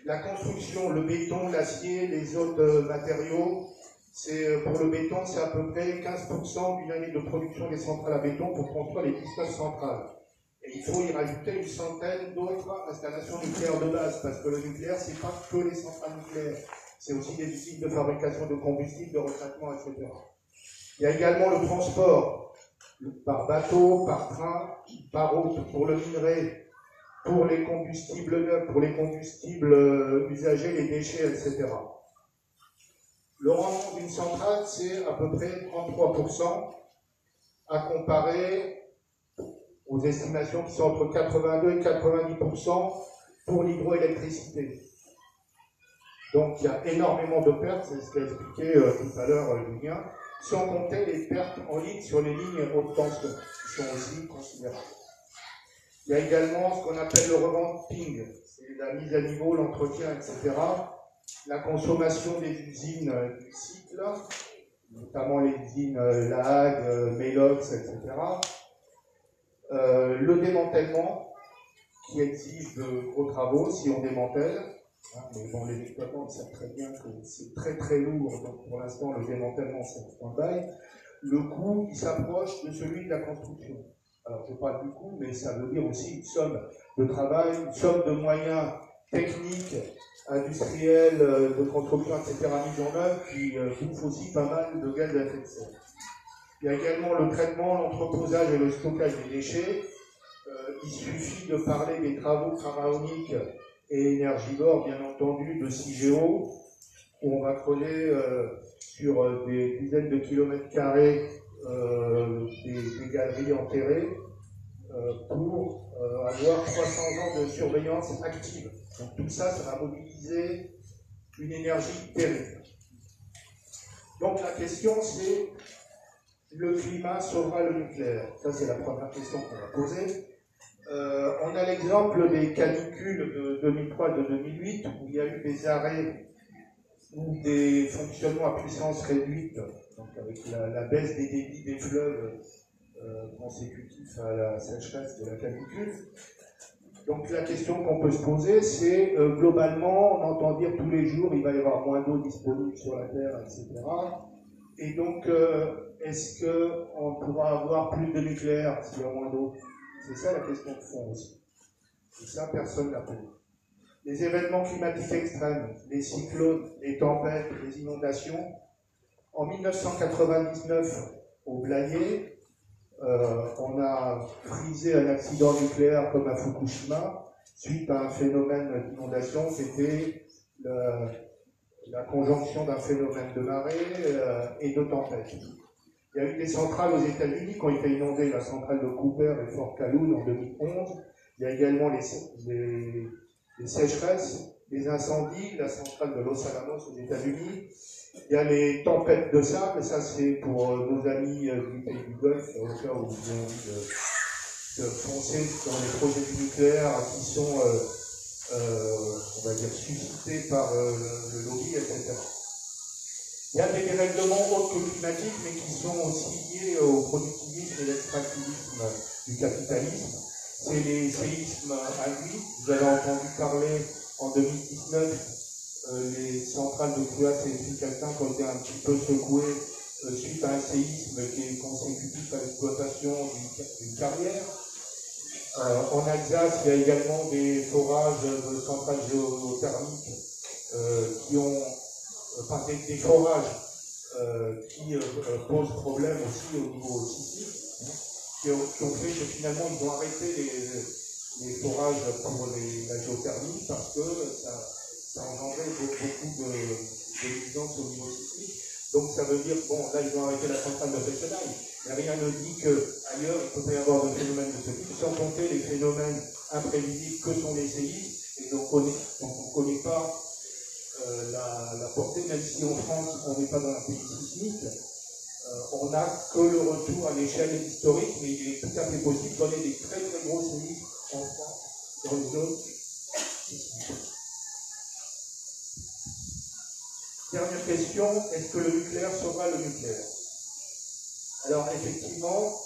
La construction, le béton, l'acier, les autres matériaux, c'est euh, pour le béton, c'est à peu près 15% d'une année de production des centrales à béton pour construire les 19 centrales. Il faut y rajouter une centaine d'autres installations nucléaires de base, parce que le nucléaire, c'est pas que les centrales nucléaires, c'est aussi des usines de fabrication de combustible, de retraitement, etc. Il y a également le transport, par bateau, par train, par route, pour le minerai, pour les combustibles neufs, pour les combustibles euh, usagés, les déchets, etc. Le rendement d'une centrale, c'est à peu près 33%, à comparer aux estimations qui sont entre 82 et 90% pour l'hydroélectricité. Donc il y a énormément de pertes, c'est ce qu'a expliqué euh, tout à l'heure euh, Julien, sans compter les pertes en ligne sur les lignes haute tension, qui sont aussi considérables. Il y a également ce qu'on appelle le revamping, c'est la mise à niveau, l'entretien, etc la consommation des usines euh, du cycle, notamment les usines euh, LAG, Melox, etc. le démantèlement, qui exige de gros travaux si on démantèle. Hein, mais bon, les exploitants savent très bien que c'est très très lourd, donc pour l'instant le démantèlement c'est un stand Le coût, il s'approche de celui de la construction. Alors je parle du coût, mais ça veut dire aussi une somme de travail, une somme de moyens techniques industriels, euh, de construction, etc. mis en œuvre qui euh, bouffent aussi pas mal de gaz à effet de serre. Il y a également le traitement, l'entreposage et le stockage des déchets. Euh, il suffit de parler des travaux pharaoniques et énergivores, bien entendu, de CIGEO, où on va creuser sur des dizaines de kilomètres carrés des, galeries enterrées pour avoir 300 ans de surveillance active. Donc tout ça, ça va mobiliser une énergie terrible. Donc la question c'est, le climat sauvera le nucléaire Ça c'est la première question qu'on va poser. Euh, on a l'exemple des canicules de 2003 de 2008 où il y a eu des arrêts ou des fonctionnements à puissance réduite, donc avec la, baisse des débits des fleuves euh, consécutifs à la sécheresse de la canicule. Donc la question qu'on peut se poser, c'est euh, globalement, on entend dire tous les jours, il va y avoir moins d'eau disponible sur la Terre, etc. Et donc, euh, est-ce qu'on pourra avoir plus de nucléaire s'il y a? Moins d'eau C'est ça la question de fond aussi. Et ça, personne n'a posé. Les événements climatiques extrêmes, les cyclones, les tempêtes, les inondations. En 1999, au Blayais, euh, on a frisé un accident nucléaire comme à Fukushima suite à un phénomène d'inondation qui était la conjonction d'un phénomène de marée euh, et de tempête. Il y a eu des centrales aux États-Unis qui ont été inondées, la centrale de Cooper et Fort Calhoun en 2011. Il y a également les, sécheresses, les incendies, la centrale de Los Alamos aux États-Unis, il y a les tempêtes de sable, ça c'est pour euh, nos amis euh, du pays du Golfe, au cas où vous avez envie de, foncer dans les projets du nucléaire qui sont, on va dire, suscités par le, lobby, etc. Il y a des dérèglements autres que climatiques, mais qui sont aussi liés au productivisme et l'extractivisme du capitalisme. C'est les séismes induits. Vous avez entendu parler en 2019 euh, les centrales de Cruas et Tricastin ont été un petit peu secouées euh, suite à un séisme qui est consécutif à l'exploitation d'une carrière. Euh, en Alsace, il y a également des forages de centrales géothermiques qui ont, enfin des, forages qui posent problème aussi au niveau sismique, hein, qui, ont, fait que finalement ils ont arrêté les, forages pour la géothermie parce que ça, engendrait beaucoup de, au niveau sismique. Donc ça veut dire, bon, là ils ont arrêté la centrale de Fessenheim, Mais rien ne dit qu'ailleurs, il peut pas y avoir de phénomènes de ce type, sans compter les phénomènes imprévisibles que sont les séismes, et donc on ne connaît pas euh, la, portée, même si en France, on n'est pas dans un pays sismique, euh, on n'a que le retour à l'échelle historique, mais il est tout à fait possible de donner des très très gros séismes en France, dans une zone sismique. Dernière question, est-ce que le nucléaire sera le nucléaire? Alors effectivement,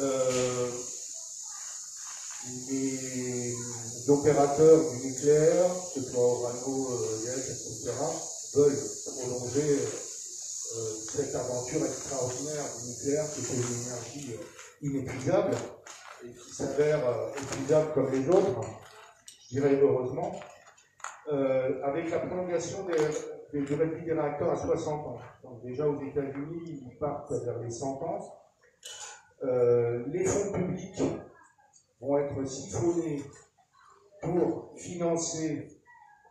euh, les opérateurs du nucléaire, que ce soit Orano, EDF, euh, etc., veulent prolonger euh, cette aventure extraordinaire du nucléaire qui est une énergie inépuisable et qui s'avère épuisable comme les autres, je dirais heureusement, avec la prolongation des, durées de vie des réacteurs à 60 ans. Donc déjà aux États-Unis, ils partent vers les 100 ans. Euh, les fonds publics vont être siphonnés pour financer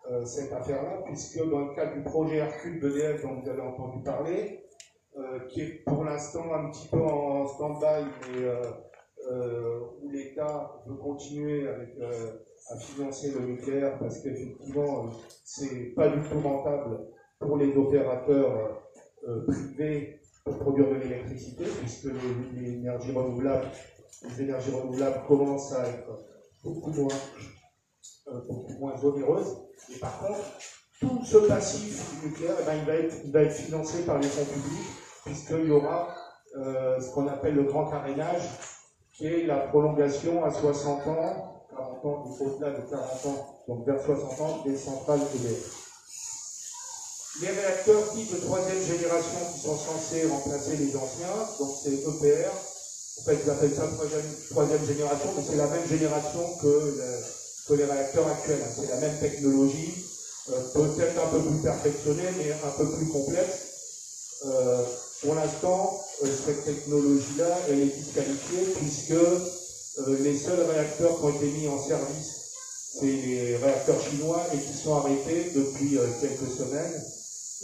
euh, cette affaire-là, puisque dans le cadre du projet Hercule d'EDF dont vous avez entendu parler, euh, qui est pour l'instant un petit peu en stand-by, mais où l'État veut continuer avec à financer le nucléaire parce qu'effectivement, c'est pas du tout rentable pour les opérateurs euh, privés pour produire de l'électricité, puisque les, énergies renouvelables, les énergies renouvelables commencent à être beaucoup moins, euh, beaucoup moins onéreuses. Et par contre, tout ce passif nucléaire, eh ben, il, va être, il, va être, financé par les fonds publics, puisqu'il y aura euh, ce qu'on appelle le grand carénage, qui est la prolongation à 60 ans, 40 ans, au-delà de 40 ans, donc vers 60 ans, des centrales EDF. Les réacteurs type de troisième génération qui sont censés remplacer les anciens, donc c'est EPR. En fait, ils appellent ça troisième, troisième génération, mais c'est la même génération que, que les réacteurs actuels. C'est la même technologie, euh, peut-être un peu plus perfectionnée, mais un peu plus complexe. Euh, pour l'instant, euh, cette technologie-là, elle est disqualifiée puisque les seuls réacteurs qui ont été mis en service, c'est les réacteurs chinois et qui sont arrêtés depuis quelques semaines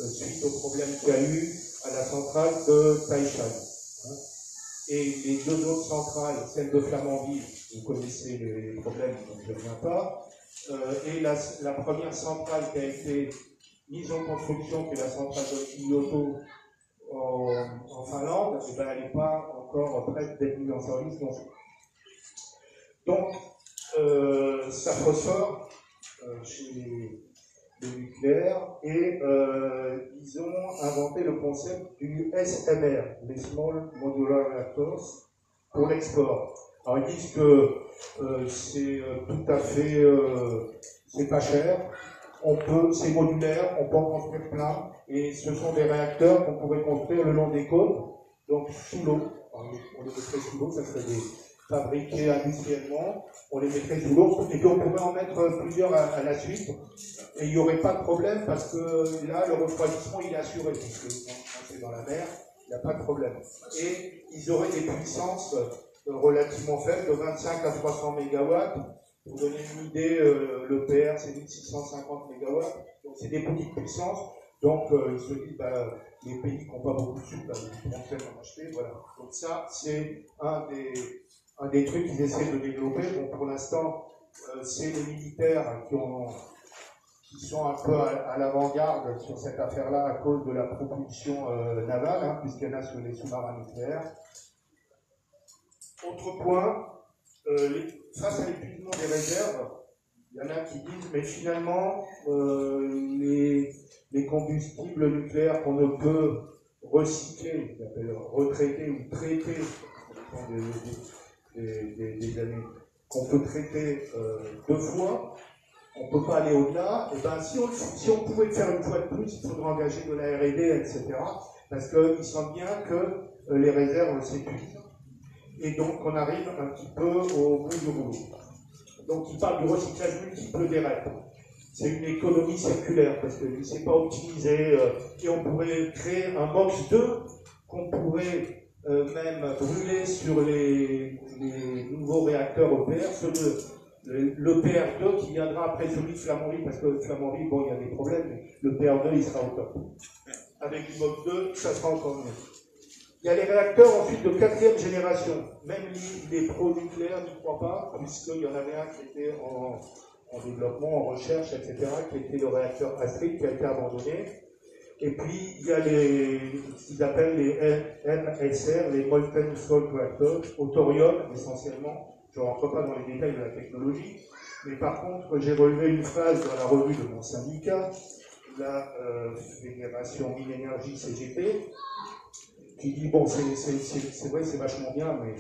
suite au problème qu'il y a eu à la centrale de Taishan. Et les deux autres centrales, celle de Flamanville, vous connaissez les problèmes, donc je ne reviens pas, euh, et la, première centrale qui a été mise en construction, qui est la centrale de Kyoto en, Finlande, eh ben, elle n'est pas encore prête d'être mise en service euh, ça ressort euh, chez les le nucléaire et euh, ils ont inventé le concept du SMR, les Small Modular Reactors, pour l'export. Alors ils disent que c'est tout à fait, c'est pas cher, on peut, c'est modulaire, on peut en construire plein, et ce sont des réacteurs qu'on pourrait construire le long des côtes, donc sous l'eau. On les mettrait sous l'eau, ça serait des, fabriqués industriellement, on les mettrait sous et qu'on pourrait en mettre plusieurs à, la suite, et il n'y aurait pas de problème parce que là, le refroidissement, il est assuré, puisque c'est dans la mer, il n'y a pas de problème. Et ils auraient des puissances euh, relativement faibles, de 25 à 300 MW. Pour donner une idée, euh, le c'est 1650 MW, donc c'est des petites puissances. Donc, euh, ils se disent, bah, les pays qui n'ont pas beaucoup de sous, bah, ils vont en acheter, voilà. Donc ça, c'est un des, un des trucs qu'ils essaient de développer. Bon, pour l'instant, euh, c'est les militaires qui, ont, qui sont un peu à, l'avant-garde sur cette affaire-là à cause de la propulsion euh, navale, hein, puisqu'il y en a sur les sous-marins nucléaires. Autre point, euh, face à l'épuisement des réserves, il y en a qui disent, mais finalement, les, les, combustibles nucléaires qu'on ne peut recycler, retraiter ou traiter, des, années, qu'on peut traiter euh, deux fois, on ne peut pas aller au-delà, et ben si on, pouvait le faire une fois de plus, il faudrait engager de la R&D, etc. Parce qu'ils sentent bien que euh, les réserves s'épuisent. Et donc on arrive un petit peu au bout du rouleau. Donc il parle du recyclage multiple des REP. C'est une économie circulaire parce que c'est pas optimisé euh, et on pourrait créer un box 2 qu'on pourrait même brûler sur les, nouveaux réacteurs EPR, ceux de l'EPR2 qui viendra après celui de Flamanville, parce que Flamanville, bon, il y a des problèmes, mais le PR2, il sera au top. Avec box 2, ça sera encore mieux. Il y a les réacteurs ensuite de quatrième génération. Même les, pro-nucléaires n'y croient pas, puisqu'il y en avait un qui était en, développement, en recherche, etc., qui était le réacteur Astrid, qui a été abandonné. Et puis, il y a les, ce qu'ils appellent les MSR, les Molten Salt Reactors, au thorium essentiellement. Je ne rentre pas dans les détails de la technologie. Mais par contre, j'ai relevé une phrase dans la revue de mon syndicat, la euh, Fédération Mine Énergie CGT, qui dit bon, c'est vrai, c'est vachement bien, mais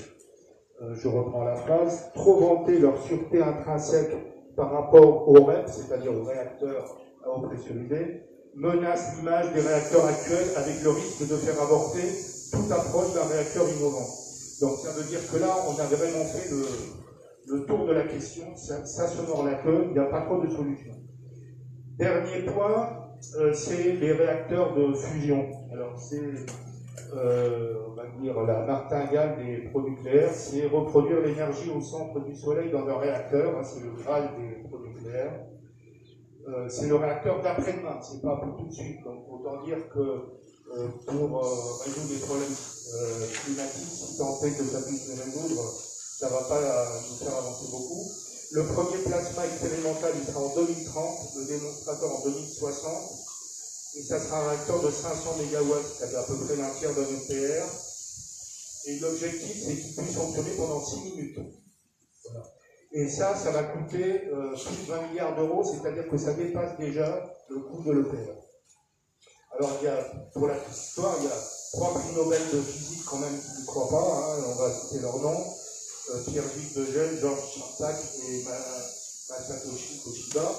euh, je reprends la phrase trop vanter leur sûreté intrinsèque par rapport au REP, c'est-à-dire aux réacteurs à eau pressurisée, menace l'image des réacteurs actuels avec le risque de faire avorter toute approche d'un réacteur innovant. Donc ça veut dire que là, on a vraiment fait le, tour de la question, ça, se mord la queue, il n'y a pas trop de solution. Dernier point, euh, c'est les réacteurs de fusion. Alors c'est, euh, on va dire, la martingale des nucléaires, c'est reproduire l'énergie au centre du Soleil dans un réacteur, hein, c'est le graal des nucléaires. Euh, c'est le réacteur d'après-demain, c'est pas pour tout de suite. Donc autant dire que euh, pour euh, résoudre les problèmes climatiques, si tant est que ça puisse les résoudre, ça va pas nous faire avancer beaucoup. Le premier plasma expérimental, il sera en 2030, le démonstrateur en 2060, et ça sera un réacteur de 500 MW, c'est-à-dire à peu près un tiers d'un EPR. Et l'objectif, c'est qu'il puisse fonctionner pendant 6 minutes. Et ça, ça va coûter euh, plus de 20 milliards d'euros, c'est-à-dire que ça dépasse déjà le coût de l'EPR. Alors, il y a, pour la petite histoire, il y a trois prix Nobel de physique quand même qui ne croient pas, hein, on va citer leur nom, euh, Pierre-Gilles Degel, Georges Chantac et Masatoshi Koshiba.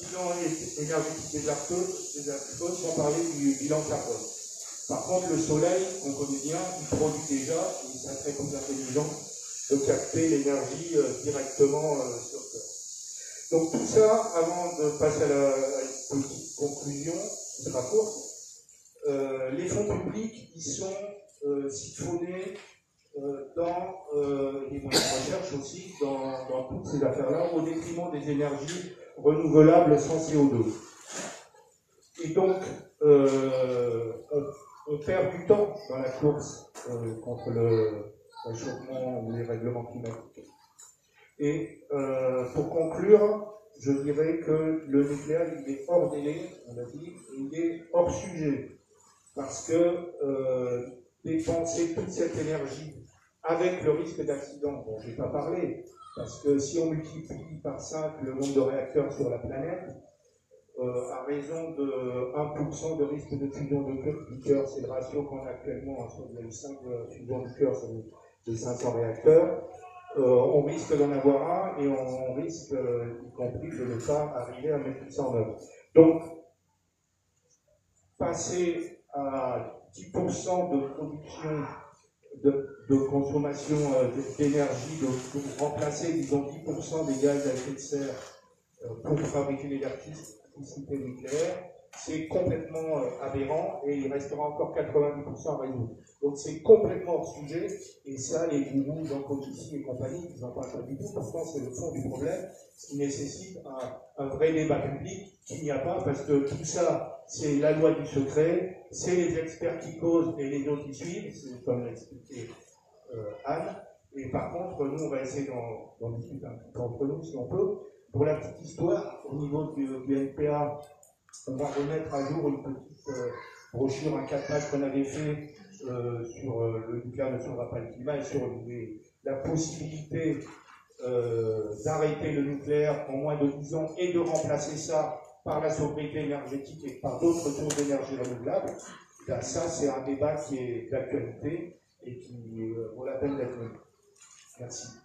Bilan énergétique désastreux, désastreux, sans parler du bilan carbone. Par contre, le soleil, on connaît bien, il produit déjà, et ça très plus intelligent, de capter l'énergie euh, directement euh, sur Terre. Donc tout ça, avant de passer à, la, une petite conclusion, qui sera courte, euh, les fonds publics, ils sont siphonnés dans les moyens de recherche aussi, dans toutes ces affaires-là, au détriment des énergies renouvelables sans CO2. Et donc, on, perd du temps dans la course contre le, réchauffement ou les règlements climatiques. Et euh, pour conclure, je dirais que le nucléaire, il est hors délai, on l'a dit, il est hors sujet. Parce que euh, dépenser toute cette énergie avec le risque d'accident, dont je n'ai pas parlé, parce que si on multiplie par 5 le nombre de réacteurs sur la planète, euh, à raison de 1% de risque de fusion de cœur, c'est le ratio qu'on a actuellement, hein, sur les 5 fusions de cœur, ça de 500 réacteurs, euh, on risque d'en avoir un et on, risque, euh, y compris, de ne pas arriver à mettre tout ça en œuvre. Donc, passer à 10% de production, de, consommation euh, d'énergie, de, remplacer, disons, 10% des gaz à effet de serre pour fabriquer l'électricité nucléaire, c'est complètement aberrant et il restera encore 90% à résoudre. Donc c'est complètement hors sujet, et ça, les gourous, Jean Covici et compagnie, ils n'en parlent pas du tout, pourtant c'est le fond du problème, ce qui nécessite un, vrai débat public qu'il n'y a pas, parce que tout ça, c'est la loi du secret, c'est les experts qui causent et les autres qui suivent, c'est comme l'a expliqué euh, Anne, et par contre, nous, on va essayer d'en discuter un peu entre nous, si on peut. Pour la petite histoire, au niveau du, NPA, on va remettre à jour une petite euh, brochure, un 4 pages qu'on avait fait euh, sur euh, le nucléaire ne sauvera pas le climat et sur la possibilité d'arrêter le nucléaire en moins de 10 ans et de remplacer ça par la sobriété énergétique et par d'autres sources d'énergie renouvelable, ben ça c'est un débat qui est d'actualité et qui vaut la peine d'être mené. Merci.